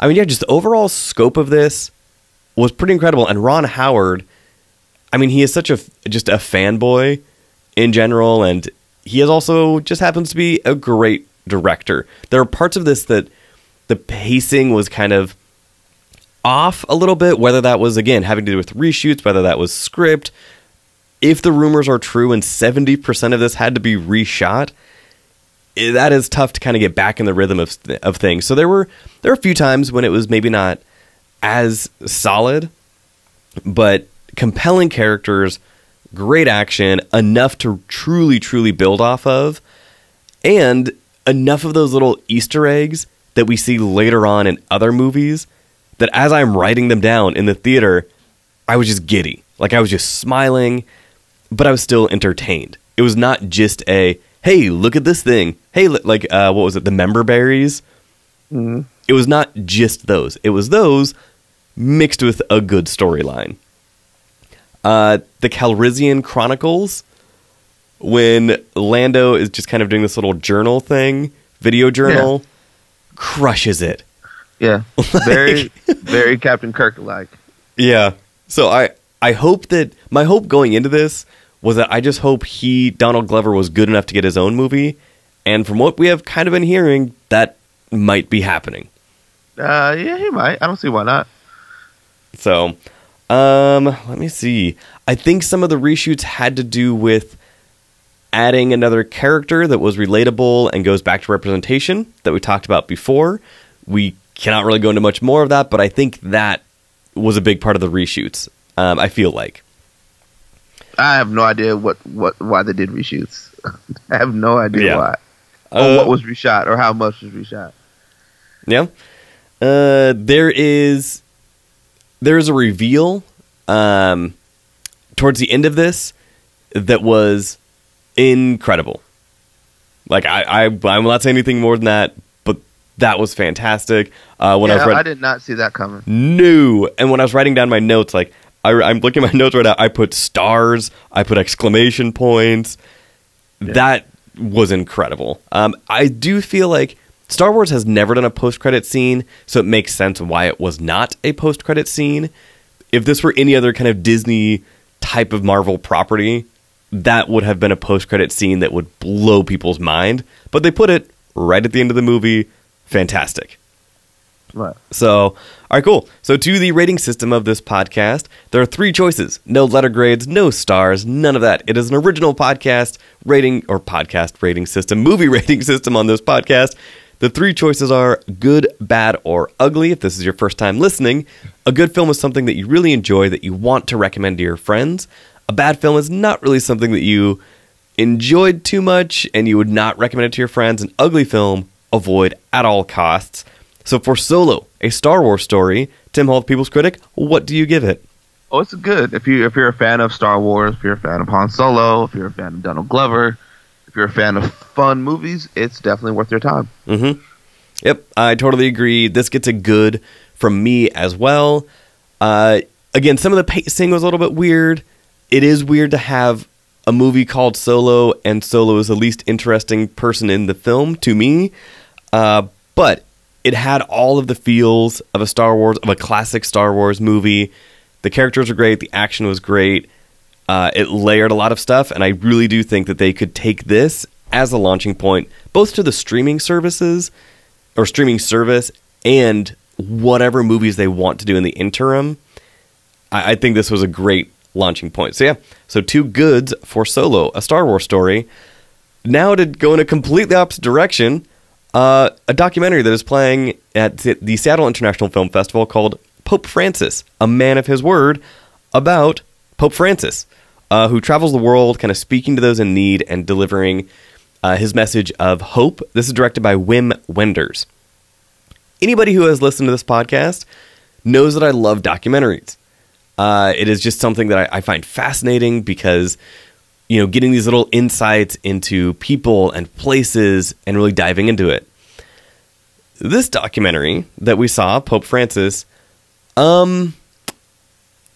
I mean, yeah, just the overall scope of this was pretty incredible. And Ron Howard, I mean, he is such a just a fanboy in general, and he is also just happens to be a great director. There are parts of this that the pacing was kind of off a little bit, whether that was again having to do with reshoots, whether that was script. If the rumors are true and 70% of this had to be reshot, Eh, that is tough to kind of get back in the rhythm of of things. So there were there were a few times when it was maybe not as solid, but compelling characters, great action, enough to truly truly build off of, and enough of those little Easter eggs that we see later on in other movies that as I'm writing them down in the theater, I was just giddy. Like I was just smiling, but I was still entertained. It was not just a hey, look at this thing. Hey, like uh, what was it? The member berries. Mhm. It was not just those. It was those mixed with a good storyline. Uh, the Calrissian Chronicles, when Lando is just kind of doing this little journal thing, video journal, crushes it. Yeah. *laughs* Very, very Captain Kirk like. *laughs* Yeah. So I I hope that my hope going into this was that I just hope he Donald Glover was good enough to get his own movie, and from what we have kind of been hearing, that might be happening. Uh, yeah, he might. I don't see why not. So, um, let me see. I think some of the reshoots had to do with adding another character that was relatable and goes back to representation that we talked about before. We cannot really go into much more of that, but I think that was a big part of the reshoots. Um, I feel like. I have no idea what, what why they did reshoots. *laughs* I have no idea Yeah. why. Or Uh, what was reshot or how much was reshot. Yeah. Uh, there is there is a reveal um, towards the end of this that was incredible. Like I, I I'm not saying anything more than that, but that was fantastic. Uh, when I was read- I did not see that coming. no. And when I was writing down my notes, like I, I'm looking at my *laughs* notes right now, I put stars, I put exclamation points. That was incredible. Um, I do feel like Star Wars has never done a post-credit scene, so it makes sense why it was not a post-credit scene. If this were any other kind of Disney type of Marvel property, that would have been a post-credit scene that would blow people's mind. But they put it right at the end of the movie. Fantastic. Right. So, all right, cool. So, to the rating system of this podcast, there are three choices no letter grades, no stars, none of that. It is an original podcast rating or podcast rating system, *laughs* movie rating system on this podcast. The three choices are good, bad, or ugly. If this is your first time listening, a good film is something that you really enjoy that you want to recommend to your friends. A bad film is not really something that you enjoyed too much and you would not recommend it to your friends. An ugly film, avoid at all costs. So for Solo, a Star Wars story, Tim Hall, People's Critic, what do you give it? Oh, it's good. If you if you're a fan of Star Wars, if you're a fan of Han Solo, if you're a fan of Donald Glover, if you're a fan of fun movies, it's definitely worth your time. Mm-hmm. Yep, I totally agree. This gets a good from me as well. Uh, again, some of the pacing was a little bit weird. It is weird to have a movie called Solo, and Solo is the least interesting person in the film to me. Uh, but it had all of the feels of a Star Wars, of a classic Star Wars movie. The characters were great. The action was great. Uh, it layered a lot of stuff, and I really do think that they could take this as a launching point, both to the streaming services or streaming service and whatever movies they want to do in the interim. I, I think this was a great launching point. So yeah, so two goods for Solo, a Star Wars story. Now to go in a completely opposite direction, uh, a documentary that is playing at the Seattle International Film Festival called Pope Francis, a man of his word, about Pope Francis, uh, who travels the world kind of speaking to those in need and delivering uh, his message of hope. This is directed by Wim Wenders. Anybody who has listened to this podcast knows that I love documentaries. Uh, it is just something that I, I find fascinating because you know, getting these little insights into people and places and really diving into it. This documentary that we saw, Pope Francis, um,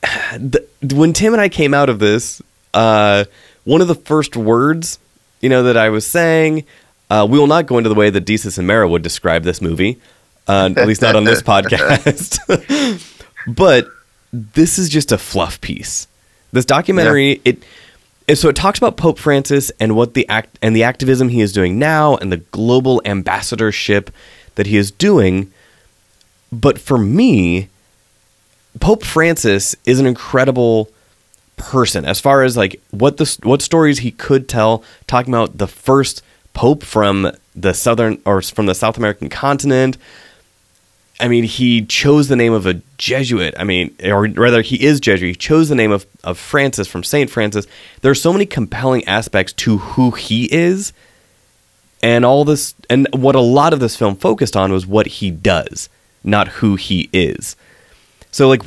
*sighs* the, when Tim and I came out of this, uh, one of the first words, you know, that I was saying, uh, we will not go into the way that Desus and Mero would describe this movie, uh, at least not on this *laughs* podcast. *laughs* but this is just a fluff piece. This documentary, yeah. it so it talks about Pope Francis and what the act and the activism he is doing now and the global ambassadorship that he is doing. But for me, Pope Francis is an incredible person as far as like what the what stories he could tell talking about the first pope from the southern or from the South American continent I mean, he chose the name of a Jesuit. I mean, or rather, he is Jesuit. He chose the name of, of Francis from St. Francis. There are so many compelling aspects to who he is. And all this, and what a lot of this film focused on was what he does, not who he is. So, like,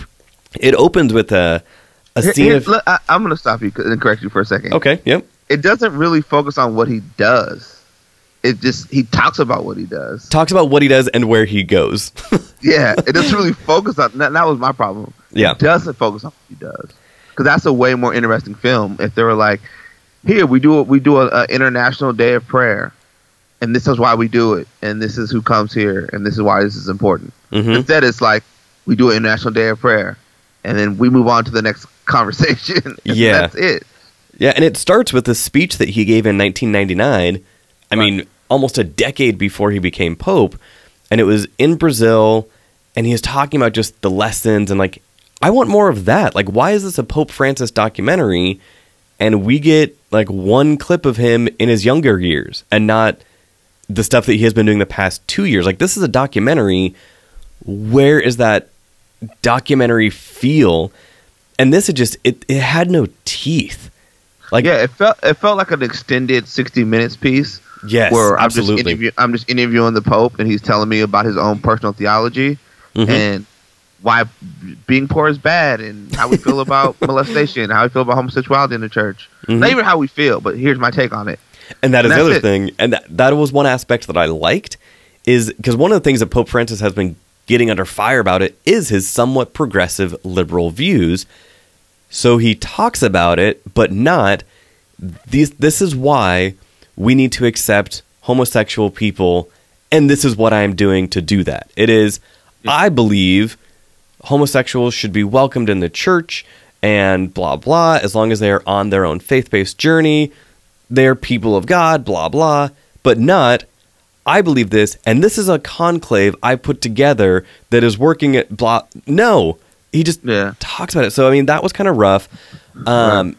it opens with a, a scene Here, of. Look, I, I'm going to stop you and correct you for a second. Okay, yep. It doesn't really focus on what he does it just he talks about what he does. Talks about what he does and where he goes. *laughs* yeah, it doesn't really focus on that. That was my problem. Yeah, it doesn't focus on what he does because that's a way more interesting film. If they were like, here we do we do a, a international day of prayer, and this is why we do it, and this is who comes here, and this is why this is important. Mm-hmm. Instead, it's like we do an international day of prayer, and then we move on to the next *laughs* conversation. yeah, that's it. Yeah, and it starts with the speech that he gave in 1999 I right. mean, almost a decade before he became pope, and it was in Brazil, and he was talking about just the lessons and like, I want more of that. Like, why is this a Pope Francis documentary, and we get like one clip of him in his younger years, and not the stuff that he has been doing the past two years? Like, this is a documentary. Where is that documentary feel? And this is just it. It had no teeth. Like, yeah, it felt it felt like an extended sixty minutes piece Yes, where I'm absolutely. just I'm just interviewing the Pope, and he's telling me about his own personal theology mm-hmm. and why being poor is bad, and how we feel about *laughs* molestation, how we feel about homosexuality in the church. Mm-hmm. Not even how we feel, but here's my take on it. And that is and the other it. thing, and that, that was one aspect that I liked, is because one of the things that Pope Francis has been getting under fire about it is his somewhat progressive liberal views. So he talks about it, but not. These, this is why we need to accept homosexual people, and this is what I am doing to do that. It is, I believe homosexuals should be welcomed in the church and blah, blah, as long as they are on their own faith based journey. They're people of God, blah, blah, but not. I believe this, and this is a conclave I put together that is working at blah. No, he just yeah. talks about it. So I mean, that was kind of rough. Um, right.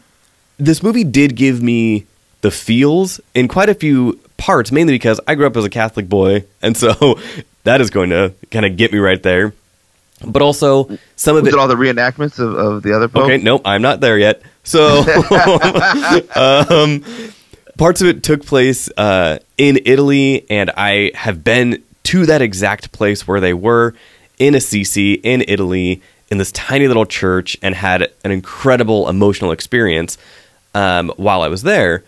This movie did give me the feels in quite a few parts, mainly because I grew up as a Catholic boy, and so *laughs* that is going to kind of get me right there. But also some of Was it, all the reenactments of, of the other Pope? Okay, nope, I'm not there yet. So *laughs* um, parts of it took place uh, in Italy, and I have been to that exact place where they were in Assisi in Italy in this tiny little church, and had an incredible emotional experience um, while I was there.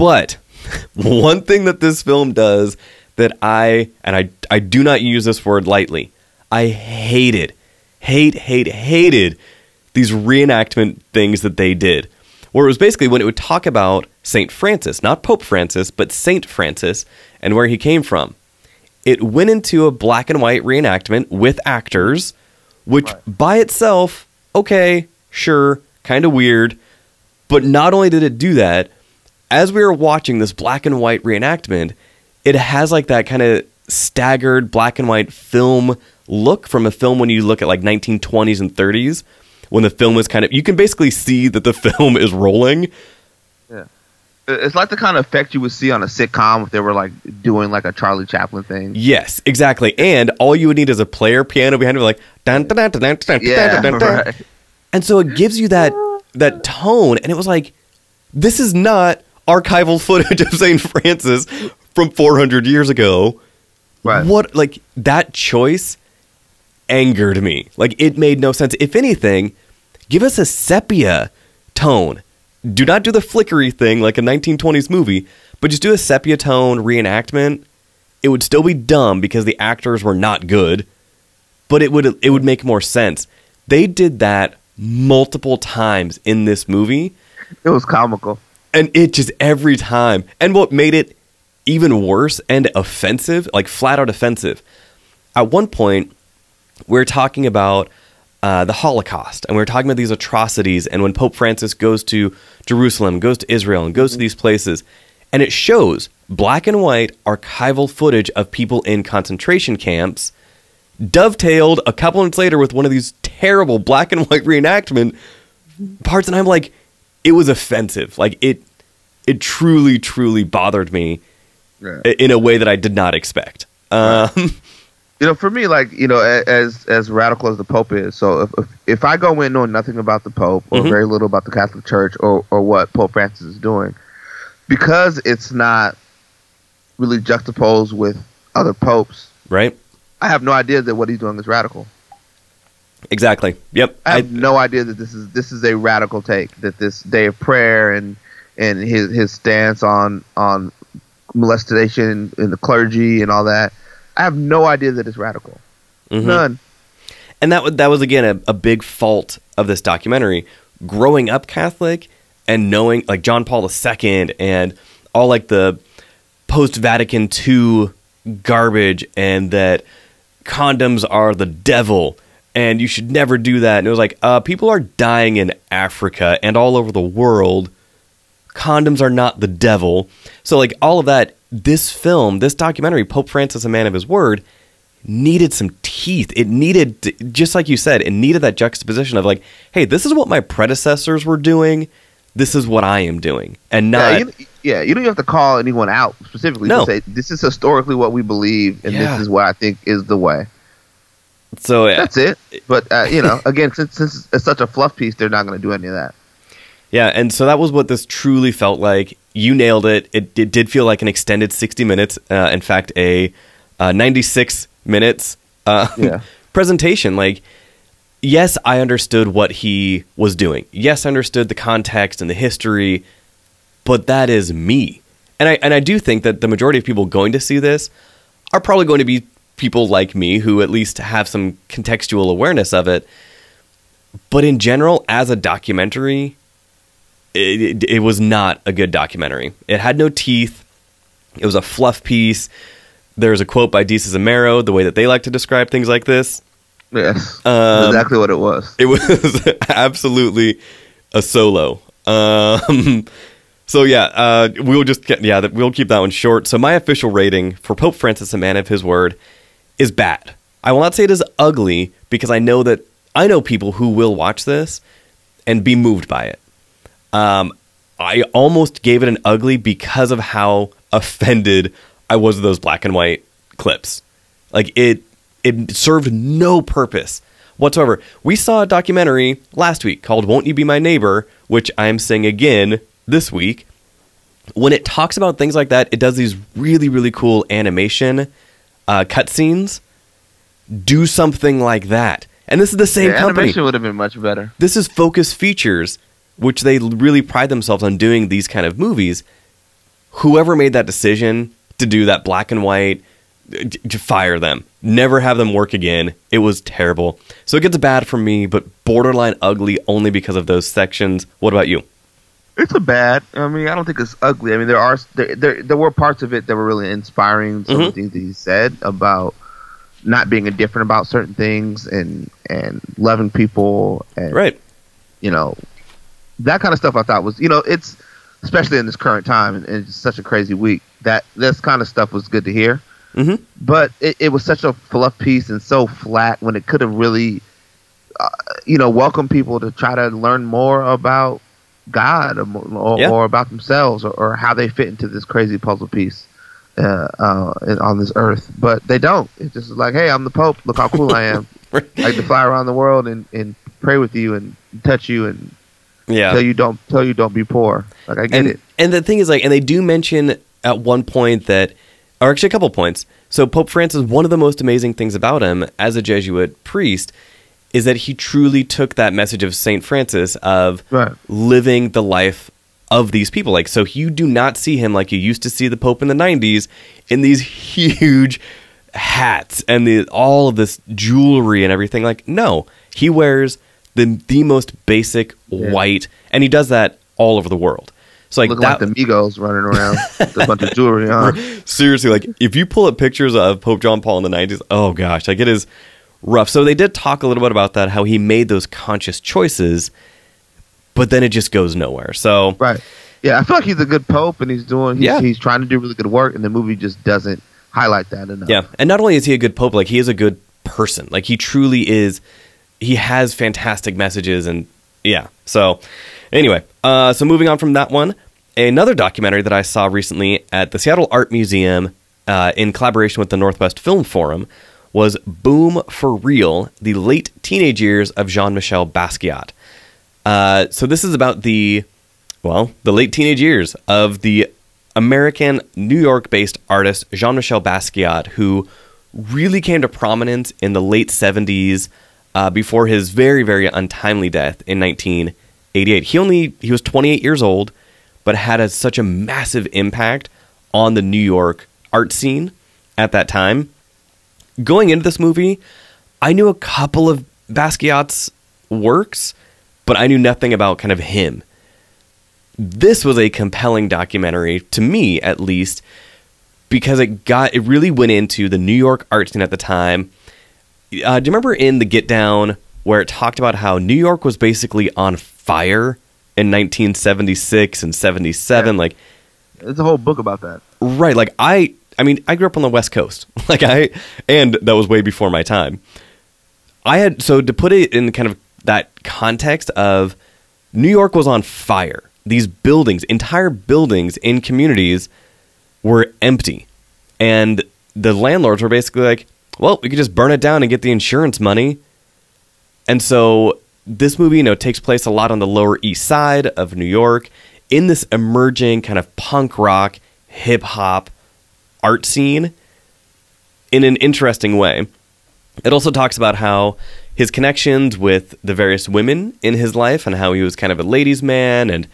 But *laughs* one thing that this film does that I and I I do not use this word lightly. I hated, hate, hate, hated these reenactment things that they did. Where it was basically when it would talk about Saint Francis, not Pope Francis, but Saint Francis and where he came from. It went into a black and white reenactment with actors, which right. by itself, okay, sure, kind of weird. But not only did it do that, as we were watching this black and white reenactment, it has like that kind of staggered black and white film look from a film when you look at like 1920s and 30s when the film is kind of you can basically see that the *laughs* film is rolling. Yeah. It's like the kind of effect you would see on a sitcom if they were like doing like a Charlie Chaplin thing. Yes, exactly. And all you would need is a player piano behind you, like dun, dun, dun, dun, dun, Yeah, dun, dun. right. and so it gives you that that tone. And it was like, this is not archival footage of Saint Francis from 400 years ago. Right. What like that choice angered me. Like it made no sense. If anything, give us a sepia tone. Do not do the flickery thing like a 1920s movie, but just do a sepia tone reenactment. It would still be dumb because the actors were not good, but it would it would make more sense. They did that multiple times in this movie It was comical. And it just every time. And what made it even worse and offensive, like flat out offensive, at one point we are talking about uh, the Holocaust, and we are talking about these atrocities. And when Pope Francis goes to Jerusalem, goes to Israel, and goes to these places, and it shows black and white archival footage of people in concentration camps, dovetailed a couple minutes later with one of these terrible black and white reenactment parts, and I'm like, it was offensive. Like it, it truly, truly bothered me Yeah. in a way that I did not expect. Um, *laughs* you know, for me, like you know, as as radical as the Pope is, so if if, if I go in knowing nothing about the Pope or Mhm. very little about the Catholic Church or or what Pope Francis is doing, because it's not really juxtaposed with other popes, right? I have no idea that what he's doing is radical. Exactly. Yep. I I, no idea that this is this is a radical take. That this day of prayer and and his his stance on on molestation in the clergy and all that. I have no idea that it's radical. mhm. None. and that that was again a, a big fault of this documentary. Growing up Catholic and knowing like John Paul II and all like the post Vatican II garbage and that condoms are the devil and you should never do that. And it was like, uh, people are dying in Africa and all over the world. Condoms are not the devil. So, like, all of that, this film, this documentary, Pope Francis, a man of his word, needed some teeth. It needed, just like you said, it needed that juxtaposition of like, hey, this is what my predecessors were doing. This is what I am doing. And not. yeah, you, yeah, you don't have to call anyone out specifically. No. to say this is historically what we believe, and Yeah. this is what I think is the way. So, yeah. That's it. But uh, you know, again, since since it's such a fluff piece, they're not going to do any of that. Yeah, and so that was what this truly felt like. You nailed it. It, it did feel like an extended 60 minutes. Uh, in fact, a uh, 96 minutes uh, Yeah. *laughs* presentation. Like, yes, I understood what he was doing. Yes, I understood the context and the history, but that is me. And I and I do think that the majority of people going to see this are probably going to be people like me who at least have some contextual awareness of it. But in general, as a documentary, it, it, it was not a good documentary. It had no teeth. It was a fluff piece. There's a quote by Desus and Mero, the way that they like to describe things like this. Yes, *laughs* Um, exactly what it was. It was *laughs* absolutely a solo. Um, *laughs* so yeah, uh, we'll just get, yeah, we'll keep that one short. So my official rating for Pope Francis, a man of his word, is bad. I will not say it is ugly because I know that I know people who will watch this and be moved by it. Um, I almost gave it an ugly because of how offended I was with those black and white clips. Like it, it served no purpose whatsoever. We saw a documentary last week called "Won't You Be My Neighbor," which I'm saying again this week. When it talks about things like that, it does these really, really cool animation uh, cutscenes. Do something like that, and this is the same Yeah, company animation would have been much better. this is Focus Features, which they really pride themselves on doing these kind of movies. Whoever made that decision to do that black and white, fire them. Never have them work again. It was terrible. So it gets bad for me, but borderline ugly only because of those sections. What about you? It's a bad. I mean, I don't think it's ugly. I mean, there are there there, there were parts of it that were really inspiring. Some of Mhm. the things that he said about not being indifferent about certain things and and loving people and Right. you know that kind of stuff. I thought was you know it's especially in this current time and it's such a crazy week that this kind of stuff was good to hear. hmm But it, it was such a fluff piece and so flat when it could have really, uh, you know, welcomed people to try to learn more about God or, Yeah. or about themselves or, or how they fit into this crazy puzzle piece uh, uh, on this earth. But they don't. It's just like, hey, I'm the Pope. Look how cool I am. *laughs* I like to fly around the world and, and pray with you and touch you and yeah. tell you don't tell you don't be poor. Like I get and, it. And the thing is, like, and they do mention at one point that, or actually a couple points. So Pope Francis, one of the most amazing things about him as a Jesuit priest is that he truly took that message of Saint Francis of Right. living the life of these people. Like, so you do not see him like you used to see the Pope in the '90s in these *laughs* huge hats and the, all of this jewelry and everything. Like, no, he wears the the most basic Yeah. white, and he does that all over the world. So like Looking that, like the Migos running around *laughs* with a bunch of jewelry on. *laughs* seriously, like if you pull up pictures of Pope John Paul in the '90s, oh gosh, like it is rough. So they did talk a little bit about that, how he made those conscious choices, but then it just goes nowhere. So Right. Yeah, I feel like he's a good pope and he's doing he's, Yeah. he's trying to do really good work and the movie just doesn't highlight that enough. Yeah, and not only is he a good pope, like he is a good person. Like he truly is. He has fantastic messages, and yeah. So anyway, uh, so moving on from that one, another documentary that I saw recently at the Seattle Art Museum uh, in collaboration with the Northwest Film Forum was "Boom for Real: The Late Teenage Years of Jean-Michel Basquiat." Uh, so this is about the well, the late teenage years of the American New York based artist Jean Michel Basquiat, who really came to prominence in the late 70s uh, before his very, very untimely death in 1988. He only he was 28 years old, but had a, such a massive impact on the New York art scene at that time. Going into this movie, I knew a couple of Basquiat's works, but I knew nothing about kind of him this was a compelling documentary to me at least because it got it really went into the New York art scene at the time. Uh, do you remember in the Get Down where it talked about how New York was basically on fire in 1976 and 77? Yeah. Like, There's a whole book about that. right? Like I, I mean, I grew up on the West Coast. *laughs* Like I, and that was way before my time. I had so to put it in kind of that context of New York was on fire. These buildings, entire buildings in communities were empty. And the landlords were basically like, well, we could just burn it down and get the insurance money. And so this movie, you know, takes place a lot on the Lower East Side of New York in this emerging kind of punk rock, hip hop art scene in an interesting way. It also talks about how his connections with the various women in his life and how he was kind of a ladies' man and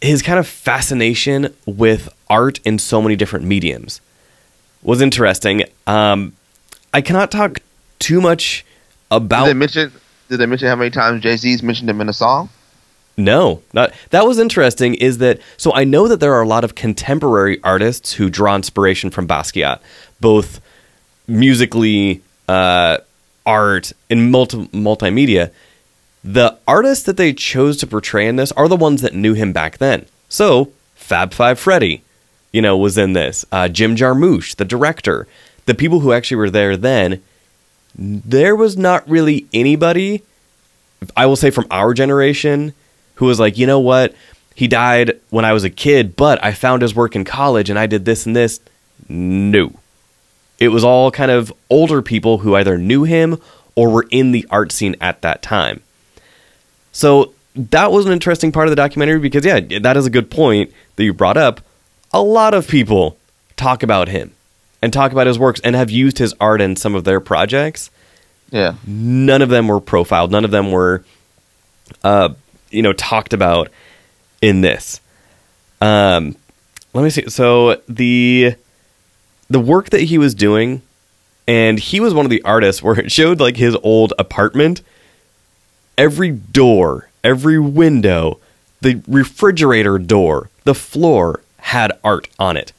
his kind of fascination with art in so many different mediums was interesting. Um, I cannot talk too much Did about they mention did they mention how many times Jay Z's mentioned him in a song? No, not that was interesting. Is that so? I know that there are a lot of contemporary artists who draw inspiration from Basquiat, both musically, uh, art, and multi- multimedia. The artists that they chose to portray in this are the ones that knew him back then. So Fab Five Freddy, you know, was in this. Uh, Jim Jarmusch, the director, the people who actually were there then. There was not really anybody I will say from our generation who was like, you know what? He died when I was a kid, but I found his work in college and I did this and this. No. It was all kind of older people who either knew him or were in the art scene at that time. So that was an interesting part of the documentary because, yeah, that is a good point that you brought up. A lot of people talk about him and talk about his works and have used his art in some of their projects Yeah. none of them were profiled none of them were uh you know talked about in this. Um let me see. So the the work that he was doing and he was one of the artists where it showed like his old apartment. Every door every window the refrigerator door the floor had art on it.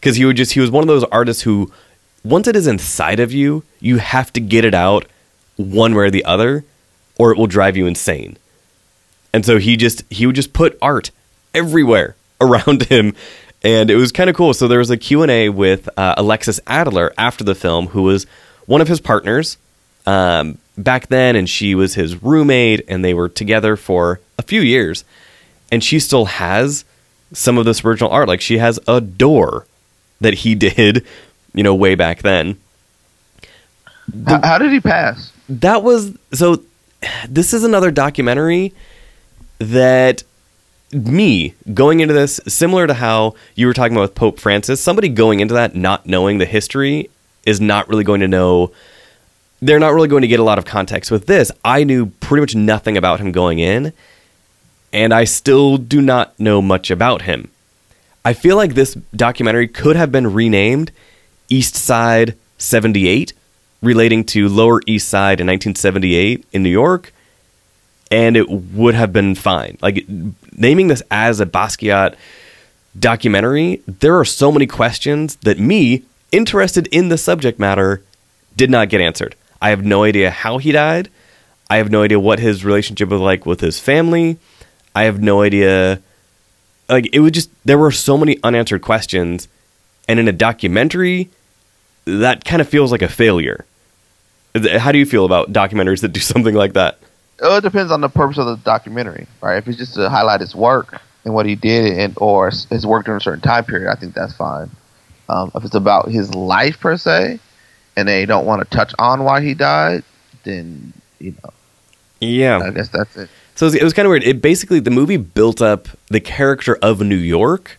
Because he would just he was one of those artists who once it is inside of you you have to get it out one way or the other or it will drive you insane and so he just he would just put art everywhere *laughs* around him and it was kind of cool so there was a q&a with uh, alexis adler after the film who was one of his partners um, back then and she was his roommate and they were together for a few years and she still has some of this original art. Like she has a door that he *laughs* did, you know, way back then. how, how did he pass? That was so. This is another documentary that me going into this, similar to how you were talking about with Pope Francis, somebody going into that not knowing the history is not really going to know. They're not really going to get a lot of context with this. I knew pretty much nothing about him going in, and I still do not know much about him. I feel like this documentary could have been renamed East Side 78, relating to Lower East Side in 1978 in New York, and it would have been fine. Like naming this as a Basquiat documentary, there are so many questions that me, interested in the subject matter, did not get answered. I have no idea how he died. I have no idea what his relationship was like with his family. I have no idea. Like, it was just, there were so many unanswered questions. And in a documentary, that kind of feels like a failure. How do you feel about documentaries that do *laughs* something like that? It depends on the purpose of the documentary, right? If it's just to highlight his work and what he did, and or his work during a certain time period, I think that's fine. Um, if it's about his life per se, and they don't want to touch on why he died, then you know, Yeah. I guess that's it. So it was, it was kind of weird. It basically the movie built up the character of New York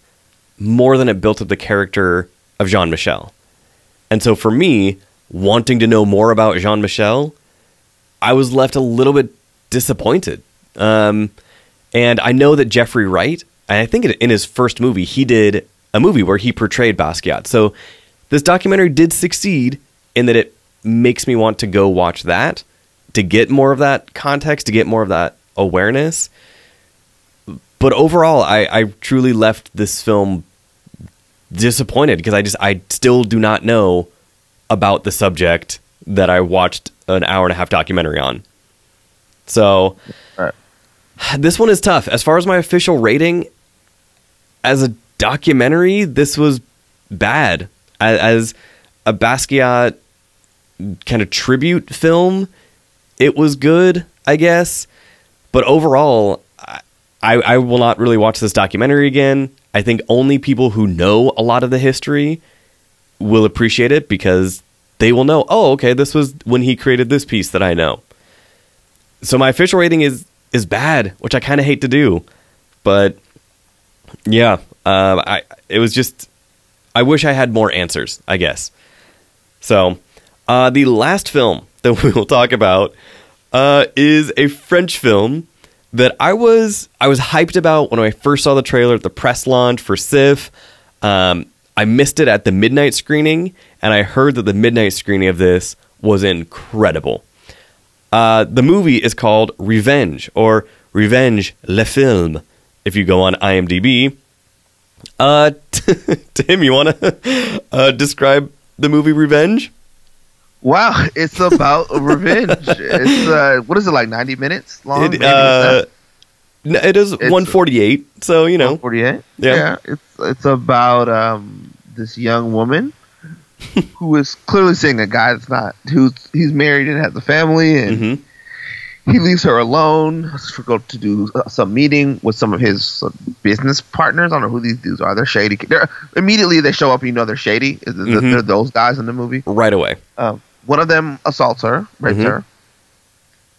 more than it built up the character of Jean Michel. And so for me, wanting to know more about Jean Michel, I was left a little bit disappointed. Um, and I know that Jeffrey Wright, I think in his first movie, he did a movie where he portrayed Basquiat. So this documentary did succeed in that it makes me want to go watch that to get more of that context, to get more of that awareness. But overall, I, I truly left this film disappointed because I just I still do not know about the subject that I watched an hour and a half documentary on. So Right. this one is tough. As far as my official rating, as a documentary, this was bad. As, as a Basquiat kind of tribute film, it was good, I guess. But overall, I, I will not really watch this documentary again. I think only people who know a lot of the history will appreciate it because they will know, oh, okay, this was when he created this piece that I know. So my official rating is is bad, which I kind of hate to do, but yeah, um, I it was just I wish I had more answers. I guess. So uh, the last film *laughs* that we will talk about uh, is a French film that I was I was hyped about when I first saw the trailer at the press launch for SIFF. Um, I missed it at the midnight screening, and I heard that the midnight screening of this was incredible. Uh, the movie is called Revenge or Revenge Le Film. If you go on IMDb, uh, *laughs* Tim, you want to *laughs* uh, describe the movie Revenge? Wow, it's about revenge. It's uh, what is it like? Ninety minutes long? It, Maybe uh, it is one forty eight. so you know. forty-eight. Yeah. it's it's about um, this young woman *laughs* who is clearly seeing a guy that's not who's he's married and has a family, and Mhm. he leaves her alone to go to do some meeting with some of his business partners. I don't know who these dudes are. They're shady. They're immediately they show up, and you know they're shady. They're, Mhm. they're those guys in the movie. Right away. Um, one of them assaults her, rapes Mhm. her.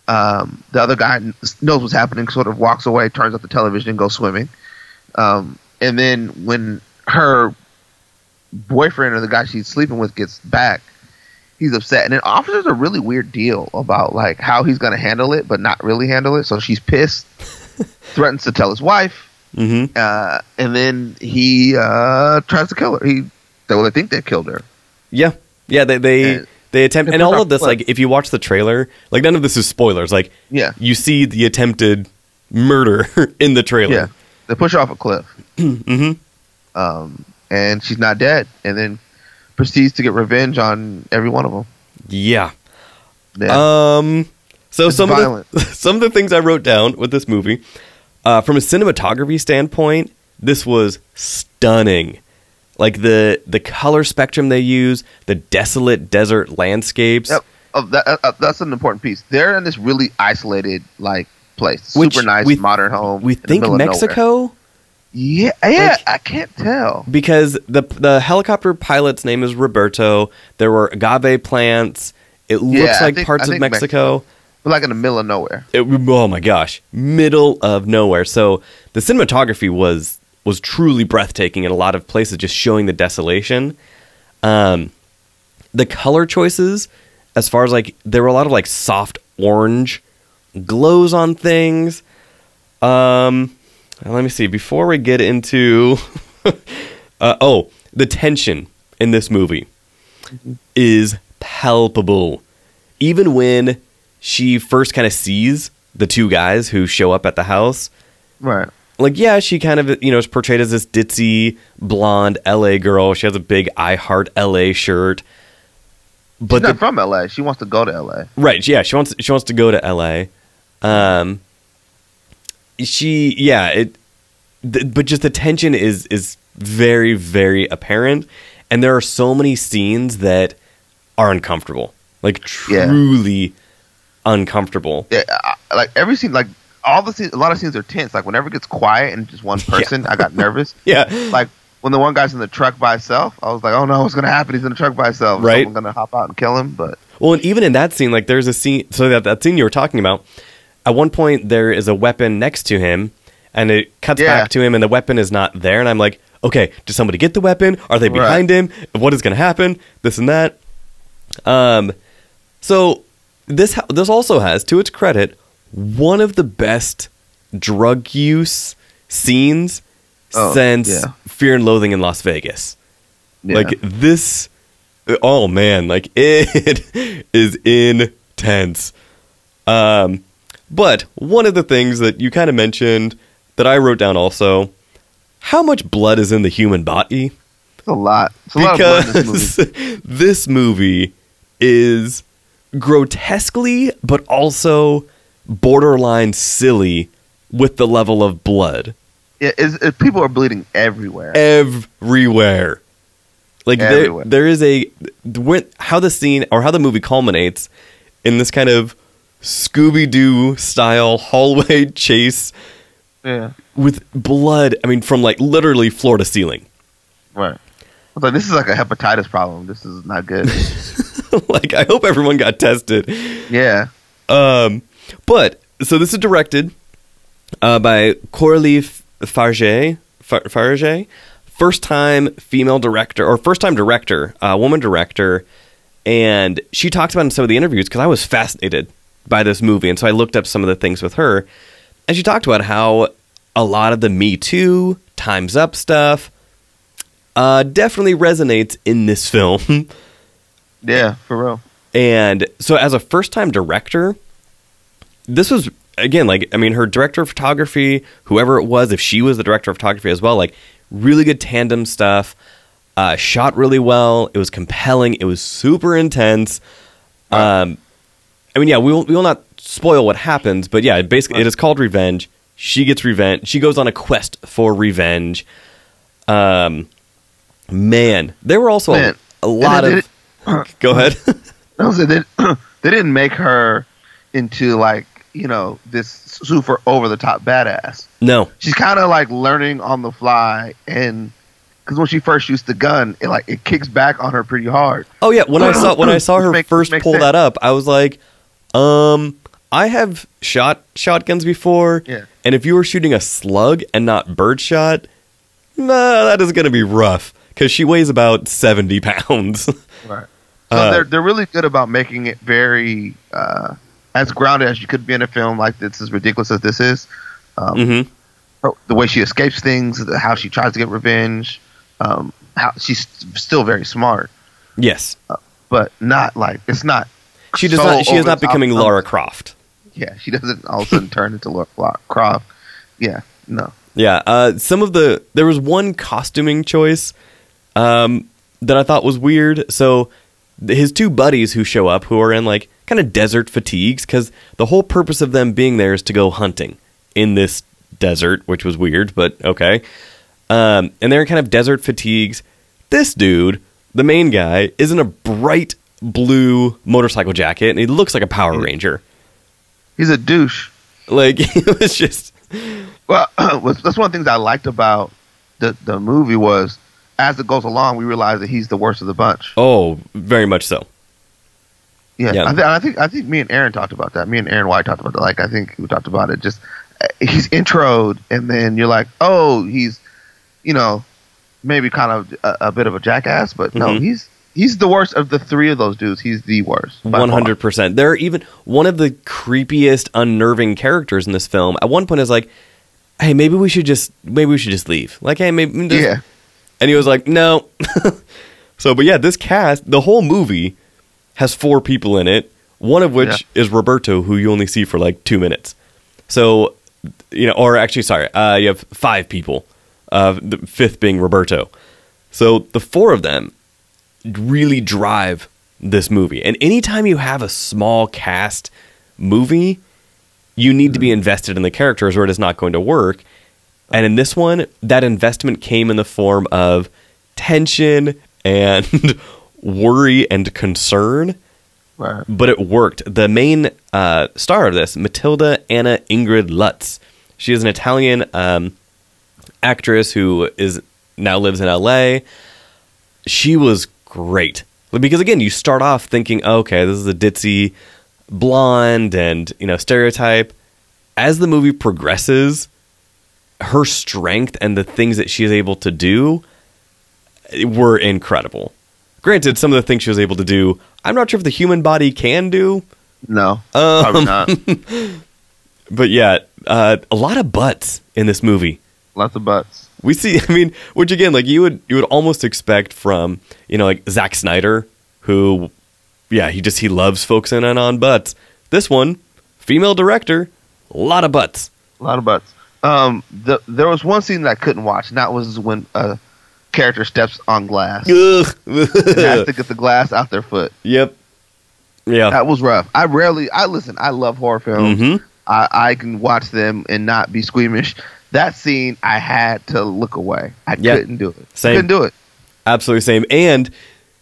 Um, the other guy knows what's happening, sort of walks away, turns off the television, and goes swimming. Um, and then when her boyfriend or the guy she's sleeping with gets back, he's upset. And then offers a really weird deal about like how he's going to handle it, but not really handle it. So she's pissed, *laughs* threatens to tell his wife, hmm uh, and then he uh, tries to kill her. He, well, they think they killed her. Yeah, yeah. They they And- they attempt, and all of this, like if you watch the trailer, like none of this is spoilers. Like Yeah. you see the attempted murder *laughs* in the trailer. Yeah, they push off a cliff. *clears throat* hmm um, and she's not dead, and then proceeds to get revenge on every one of them. Yeah. Yeah. Um. So It's some violent. of the *laughs* some of the things I wrote down with this movie, uh, from a cinematography standpoint, this was stunning. Like the the color spectrum they use, the desolate desert landscapes. yep. Oh, that, uh, uh, that's an important piece. They're in this really isolated like place. Which Super nice we- modern home. We think Mexico. nowhere. Mexico Yeah, yeah. Like- I can't tell. because the the helicopter pilot's name is Roberto. There were agave plants. It looks Yeah, like think- parts of Mexico. But like in the middle of nowhere. It, oh my gosh, middle of nowhere. So the cinematography was was truly breathtaking in a lot of places, just showing the desolation. Um, the color choices, as far as like there were a lot of like soft orange glows on things. Um, let me see. Before we get into, *laughs* uh, oh, the tension in this movie is palpable. Even when she first kind of sees the two guys who show up at the house, Right. like yeah, she kind of you know is portrayed as this ditzy blonde LA girl. She has a big I Heart LA shirt. But She's the, not from LA. She wants to go to LA. Right. Yeah. She wants she wants to go to L.A. Um. She yeah it, th- but just the tension is is very very apparent, and there are so many scenes that are uncomfortable, like Yeah. truly uncomfortable. Yeah, I, like every scene, like all the scenes, a lot of scenes are tense. Like whenever it gets quiet and just one *laughs* person, I got nervous. *laughs* Yeah. Like when the one guy's in the truck by himself, I was like, oh no, what's gonna happen? He's in the truck by himself. Right. Someone gonna hop out and kill him. But Well, and even in that scene, like there's a scene. So that that scene you were talking about, at one point there is a weapon next to him, and it cuts Yeah. back to him, and the weapon is not there. And I'm like, okay, did somebody get the weapon? Are they Right. behind him? What is going to happen? This and that. Um, so this ha- this also has, to its credit, one of the best drug use scenes Oh, since yeah. Fear and Loathing in Las Vegas. yeah. Like this oh man, like *laughs* it is intense. Um but one of the things that you kind of mentioned that I wrote down also, how much blood is in the human body? it's a lot. It's a lot of blood in this movie. Because *laughs* this movie is grotesquely but also borderline silly with the level of blood Yeah, it's, it, people are bleeding everywhere. everywhere. Like there, there is a how the scene or how the movie culminates in this kind of Scooby Doo style hallway *laughs* chase yeah, with blood. I mean, from like literally floor to ceiling. right. I was like, this is like a hepatitis problem. This is not good. *laughs* like, I hope everyone got tested. yeah, Um, but so this is directed uh, by Coralie Fargeat, Fargeat, first time female director or first time director, uh, woman director, and she talked about in some of the interviews because I was fascinated by this movie, and so I looked up some of the things with her, and she talked about how a lot of the Me Too, Times Up stuff. Uh, definitely resonates in this *laughs* film. yeah, for real. And so, as a first time director, this was, again, like, I mean, her director of photography, whoever it was, if she was the director of photography as well, like, really good tandem stuff, uh, shot really well. It was compelling. It was super intense. Um, I mean, yeah, we will, we will not spoil what happens, but yeah, basically, it is called Revenge. She gets revenge. She goes on a quest for revenge. Um, man, there were also Man, a, a lot of. Go ahead. *laughs* No, so they, *clears throat* they didn't make her into like you know this super over the top badass. no. She's kind of like learning on the fly, and because when she first used the gun, it like it kicks back on her pretty hard. Oh yeah, when I saw when I *clears throat* saw her first pull sense. that up, I was like, um, I have shot shotguns before, Yeah. and if you were shooting a slug and not birdshot, nah, that is going to be rough because she weighs about seventy pounds. *laughs* Right. So Uh, they're they're really good about making it very uh, as grounded as you could be in a film like this, as ridiculous as this is. Um, hmm her- the way she escapes things, the- how she tries to get revenge, um, how she's still very smart, Yes, but not like it's not. She does so not. She is not the top becoming numbers. Lara Croft. Yeah, she doesn't all of a sudden turn into Laura Croft. Yeah, no. Yeah, uh, some of the there was one costuming choice um, that I thought was weird. So his two buddies who show up, who are in like kind of desert fatigues, because the whole purpose of them being there is to go hunting in this desert, which was weird, but okay. Um, and they're in kind of desert fatigues. This dude, the main guy, is in a bright blue motorcycle jacket, and he looks like a Power Ranger. He's a douche. Like *laughs* it was just *clears throat* Well, that's one of the things I liked about the the movie was as it goes along, we realize that he's the worst of the bunch. oh, very much so. Yeah, Yeah. I, th- I think I think me and Aaron talked about that. Me and Aaron White talked about that. Like I think we talked about it. Just uh, he's introed, and then you're like, oh, he's, you know, maybe kind of a, a bit of a jackass, but no, Mhm. he's he's the worst of the three of those dudes. He's the worst. One hundred percent. They're even one of the creepiest, unnerving characters in this film. At one point, is like, "Hey, maybe we should just maybe we should just leave." Like, hey, maybe just- Yeah, And he was like, "No." *laughs* so, but yeah, this cast, the whole movie has four people in it. One of which is Roberto, who you only see for like two minutes. So, you know, or actually, sorry, uh, you have five people. Uh, the fifth being Roberto. So the four of them really drive this movie. And anytime you have a small cast movie, you need to be invested in the characters or it is not going to work. And in this one, that investment came in the form of tension and *laughs* worry and concern, right. but it worked. The main uh, star of this, Matilda Anna Ingrid Lutz, she is an Italian um, actress who is now lives in LA. She was great because again, you start off thinking, okay, this is a ditzy blonde and you know stereotype. As the movie progresses, her strength and the things that she is able to do were incredible. Granted, some of the things she was able to do, I'm not sure if the human body can do, No, Um, probably not. *laughs* but yeah, uh, a lot of butts in this movie. Lots of butts. We see, *laughs* I mean, which again, like you would you would almost expect from you know like Zack Snyder, who, yeah, he just he loves focusing in and on butts. This one, female director, a lot of butts. A lot of butts. Um, the, there was one scene that I couldn't watch, and that was when a character steps on glass and has to *laughs* get the glass out their foot. yep. Yeah. That was rough. I rarely, I listen. I love horror films. Mhm. I, I can watch them and not be squeamish. That scene, I had to look away. I Yeah. couldn't do it. Same. Couldn't do it Absolutely same. And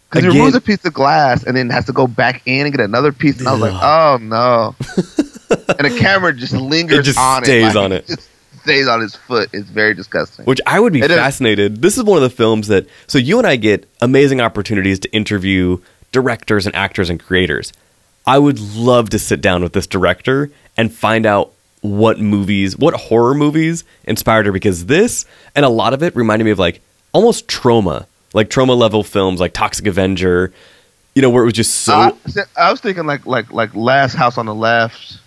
because he removes a piece of glass and then has to go back in and get another piece. And I was like, oh no! *laughs* and the camera just lingers It just on stays it. like, on it. Just stays on his foot. It's very disgusting. Which I would be It is. fascinated. This is one of the films that so you and I get amazing opportunities to interview directors and actors and creators. I would love to sit down with this director and find out what movies, what horror movies inspired her because this and a lot of it reminded me of like almost trauma, like trauma level films like Toxic Avenger, you know, where it was just so I, I was thinking like like like Last House on the Left,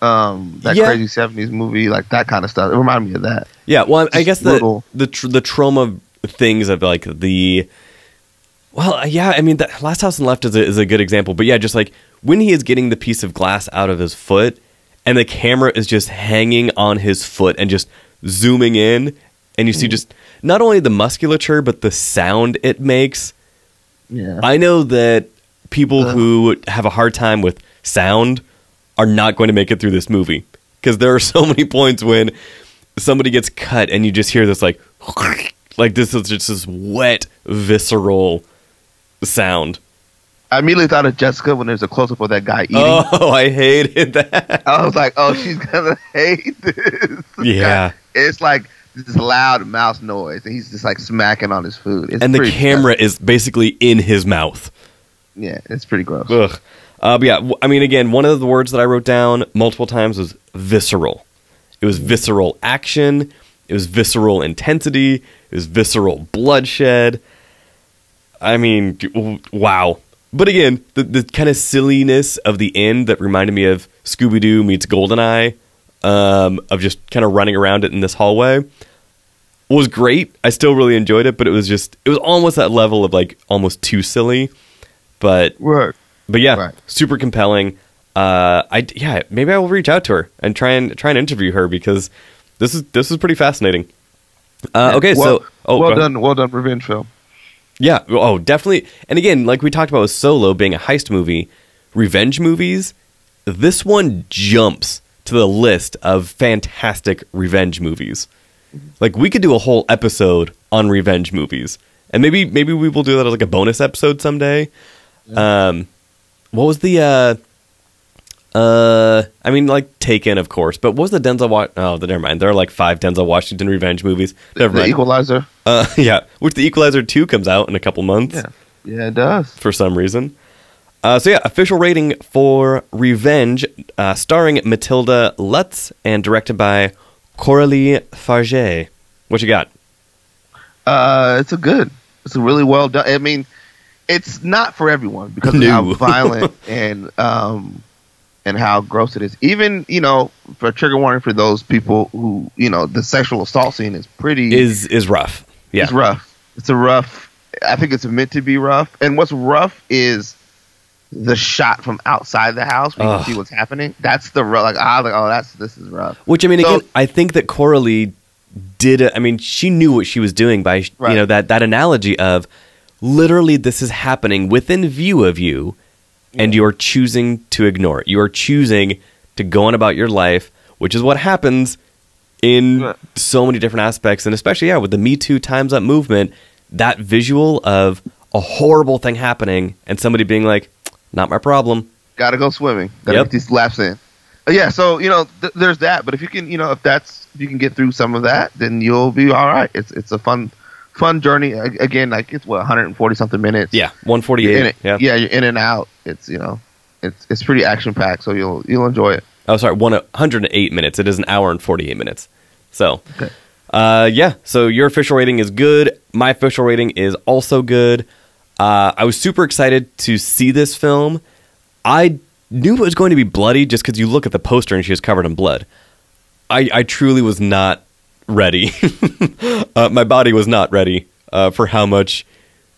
um, that Yeah. crazy seventies movie, like that kind of stuff. It reminded me of that. Yeah, well, I guess the the tr- the trauma things of like the well, yeah, I mean, the Last House on the Left is a, is a good example, but yeah, just like when he is getting the piece of glass out of his foot, and the camera is just hanging on his foot and just zooming in, and you see mm. just not only the musculature but the sound it makes. Yeah, I know that people Ugh. who have a hard time with sound are not going to make it through this movie because there are so many points when somebody gets cut and you just hear this like *laughs* like this is just this wet visceral sound. I immediately thought of Jessica when there's a close up of that guy eating. Oh, I hated that. I was like, oh, she's gonna *laughs* hate this. Yeah. it's like this loud mouse noise, and he's just like smacking on his food. It's And the camera is basically in his mouth. yeah, it's pretty gross. Ugh. Uh, but yeah, I mean, again, one of the words that I wrote down multiple times was visceral. It was visceral action. It was visceral intensity. It was visceral bloodshed. I mean, wow. But again, the, the kind of silliness of the end that reminded me of Scooby Doo meets Goldeneye, um, of just kind of running around it in this hallway, was great. I still really enjoyed it, but it was just, it was almost that level of like almost too silly. But Work. but yeah, Right. super compelling. Uh, I yeah, maybe I will reach out to her and try and try and interview her because this is this is pretty fascinating. Uh, okay, well, so oh, well go ahead. done, well done, revenge film. Yeah, oh, definitely. And again, like we talked about with Solo being a heist movie, revenge movies, this one jumps to the list of fantastic revenge movies. Like we could do a whole episode on revenge movies. And maybe maybe we will do that as like a bonus episode someday. Um what was the uh Uh, I mean, like Taken, of course, but what was the Denzel? Wa- oh, never mind. There are like five Denzel Washington revenge movies. Never The mind. Equalizer. uh, *laughs* yeah, which the Equalizer two comes out in a couple months Yeah. Yeah, it does. for some reason. Uh, so yeah, official rating for Revenge, uh, starring Matilda Lutz and directed by Coralie Fargeat. What you got? Uh, it's a good. It's a really well done. I mean, it's not for everyone because of No. how *laughs* violent and um and how gross it is. Even you know, for trigger warning for those people who you know, the sexual assault scene is pretty Is is rough? Yeah, It's rough. It's a rough. I think it's meant to be rough. And what's rough is the shot from outside the house where you can see what's happening. That's the rough. Like, ah, like, oh, that's this is rough. Which I mean, So- again, I think that Coralie did. it. I mean, she knew what she was doing by you know that that analogy of literally this is happening within view of you, and you are choosing to ignore it. You are choosing to go on about your life, which is what happens in so many different aspects, and especially yeah with the Me Too Times Up movement. That visual of a horrible thing happening and somebody being like, "Not my problem." Got to go swimming. Got to Yep. get these laps in. Uh, Yeah, so you know, th- there's that. But if you can, you know, if that's if you can get through some of that, then you'll be all right. It's it's a fun fun journey. Again, like it's what 140 something minutes. Yeah, one forty You're in it. Yeah. yeah, you're in and out. It's you know, it's it's pretty action packed. So you'll you'll enjoy it. Oh, sorry, one hundred and eight minutes. It is an hour and forty eight minutes. So, Okay. uh, yeah. So your official rating is good. My official rating is also good. Uh, I was super excited to see this film. I knew it was going to be bloody just because you look at the poster and she was covered in blood. I, I truly was not ready. *laughs* uh, my body was not ready uh, for how much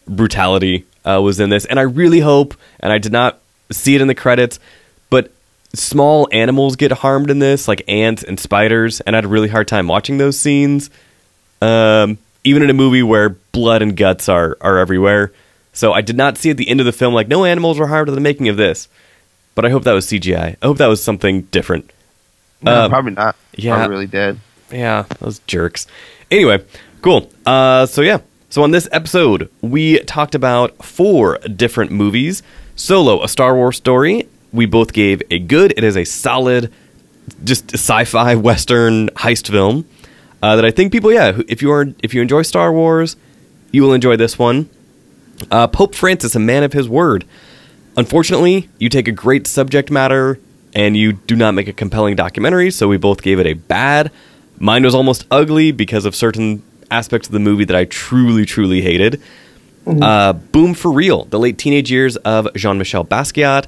brutality uh, was in this. And I really hope, and I did not see it in the credits, but small animals get harmed in this, like ants and spiders, and I had a really hard time watching those scenes. Um, even in a movie where blood and guts are, are everywhere. So I did not see at the end of the film, like, no animals were harmed in the making of this. But I hope that was CGI. I hope that was something different. No, Um, probably not. yeah. Probably really dead. Yeah, those jerks. Anyway, cool. Uh, so yeah, so on this episode, we talked about four different movies. Solo, a Star Wars story. We both gave a good. It is a solid, just sci-fi western heist film uh, that I think people, yeah, if you are if you enjoy Star Wars, you will enjoy this one. Uh, Pope Francis, a man of his word. Unfortunately, you take a great subject matter and you do not make a compelling documentary, so we both gave it a bad. Mine was almost ugly because of certain aspects of the movie that I truly, truly hated. Uh, Boom for Real, the late teenage years of Jean Michel Basquiat.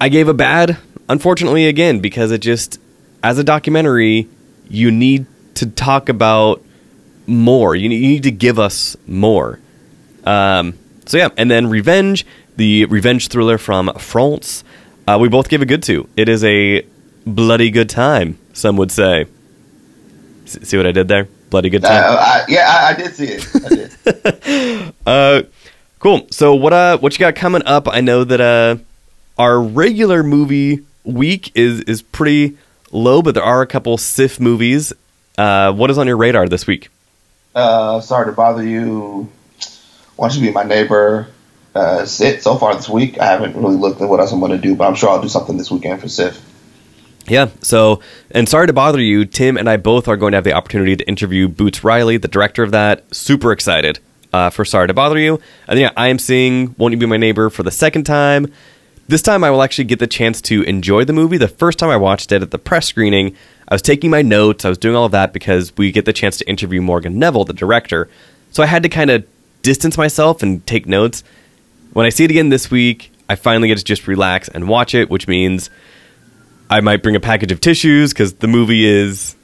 I gave a bad, unfortunately, again, because it just, as a documentary, you need to talk about more. You need, you need to give us more. Um, so yeah, and then Revenge, the revenge thriller from France. Uh, we both gave a good to. It is a bloody good time. Some would say. See what I did there? Bloody good time. I, yeah, I, I did see it. I did. *laughs* Uh, cool. So what uh, what you got coming up? I know that uh, our regular movie week is is pretty low, but there are a couple SIFF movies. Uh, what is on your radar this week? uh, sorry to bother you. Want you to be my neighbor. Uh, sit so far this week. I haven't really looked at what else I'm going to do, but I'm sure I'll do something this weekend for SIFF. Yeah. So, and sorry to bother you, Tim and I both are going to have the opportunity to interview Boots Riley, the director of that. Super excited uh, for Sorry to Bother You. And yeah, I am seeing Won't You Be My Neighbor for the second time. This time I will actually get the chance to enjoy the movie. The first time I watched it at the press screening, I was taking my notes, I was doing all of that because we get the chance to interview Morgan Neville, the director. So I had to kind of distance myself and take notes. When I see it again this week, I finally get to just relax and watch it, which means I might bring a package of tissues because the movie is,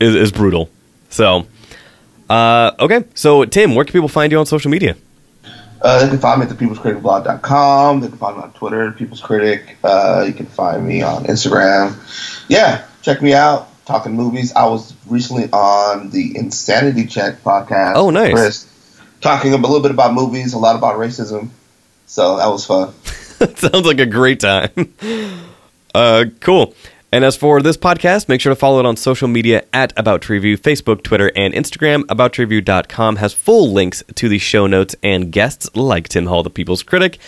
is is brutal. So, uh, okay. So, Tim, where can people find you on social media? Uh, they can find me at thepeoplescriticblog.com. They can find me on Twitter, People's Critic. Uh, you can find me on Instagram. Yeah, check me out. Talking movies. I was recently on the Insanity Check podcast. Oh, nice. Chris, talking a little bit about movies, a lot about racism. So that was fun. *laughs* Sounds like a great time. Uh, cool. And as for this podcast, make sure to follow it on social media at About to Review, Facebook, Twitter, and Instagram. AboutToReview.com has full links to the show notes and guests like Tim Hall, the People's Critic.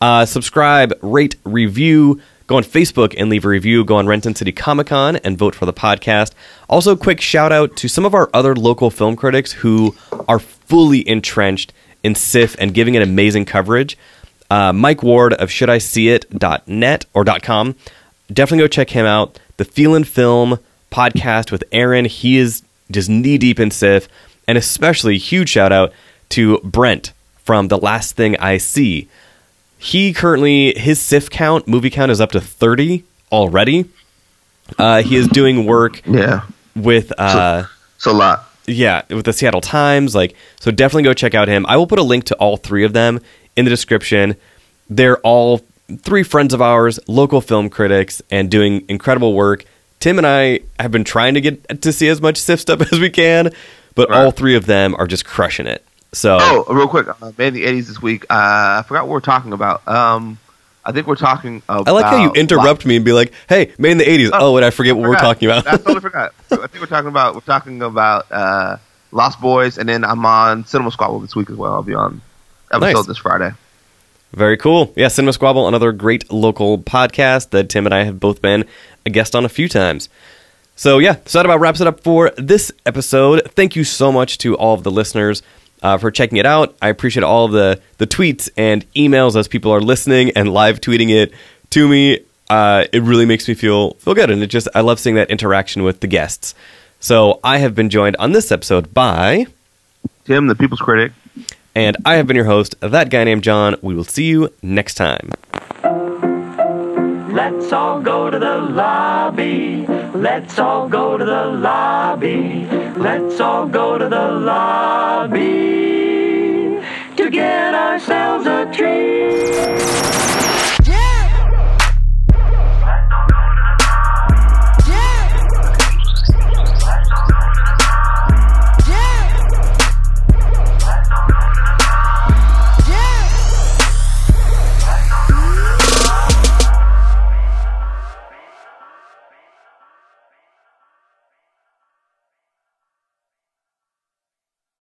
Uh, subscribe, rate, review, Go on Facebook and leave a review. Go on Renton City Comic Con and vote for the podcast. Also, quick shout out to some of our other local film critics who are fully entrenched in SIFF and giving it amazing coverage. Uh, Mike Ward of ShouldISeeIt.net or .com. Definitely go check him out. The Feelin' Film podcast with Aaron. He is just knee deep in SIFF. And especially huge shout out to Brent from The Last Thing I See. He currently, his SIFF count, movie count, is up to 30 already. Uh, he is doing work Yeah, with. Uh, it's a lot. yeah, with the Seattle Times. Like, so definitely go check out him. I will put a link to all three of them in the description. They're all three friends of ours, local film critics, and doing incredible work. Tim and I have been trying to get to see as much SIFF stuff *laughs* as we can, but Right. all three of them are just crushing it. So, Oh, real quick, uh, man, the '80s this week. Uh, I forgot what we're talking about. Um, I think we're talking. About I like how you interrupt me and be like, "Hey, made in the '80s." Oh, Oh, and I forget what we're talking about. I totally forgot. *laughs* I think we're talking about we're talking about uh, Lost Boys, and then I'm on Cinema Squabble this week as well. I'll be on episode Nice. this Friday. Very cool. Yeah, Cinema Squabble, another great local podcast that Tim and I have both been a guest on a few times. So, yeah, so that about wraps it up for this episode. Thank you so much to all of the listeners uh, for checking it out. I appreciate all of the, the tweets and emails as people are listening and live tweeting it to me. Uh, it really makes me feel feel good, and it just I love seeing that interaction with the guests. So I have been joined on this episode by, Tim, the People's Critic. And I have been your host, that guy named John. We will see you next time. Let's all go to the lobby. Let's all go to the lobby. Let's all go to the lobby to get ourselves a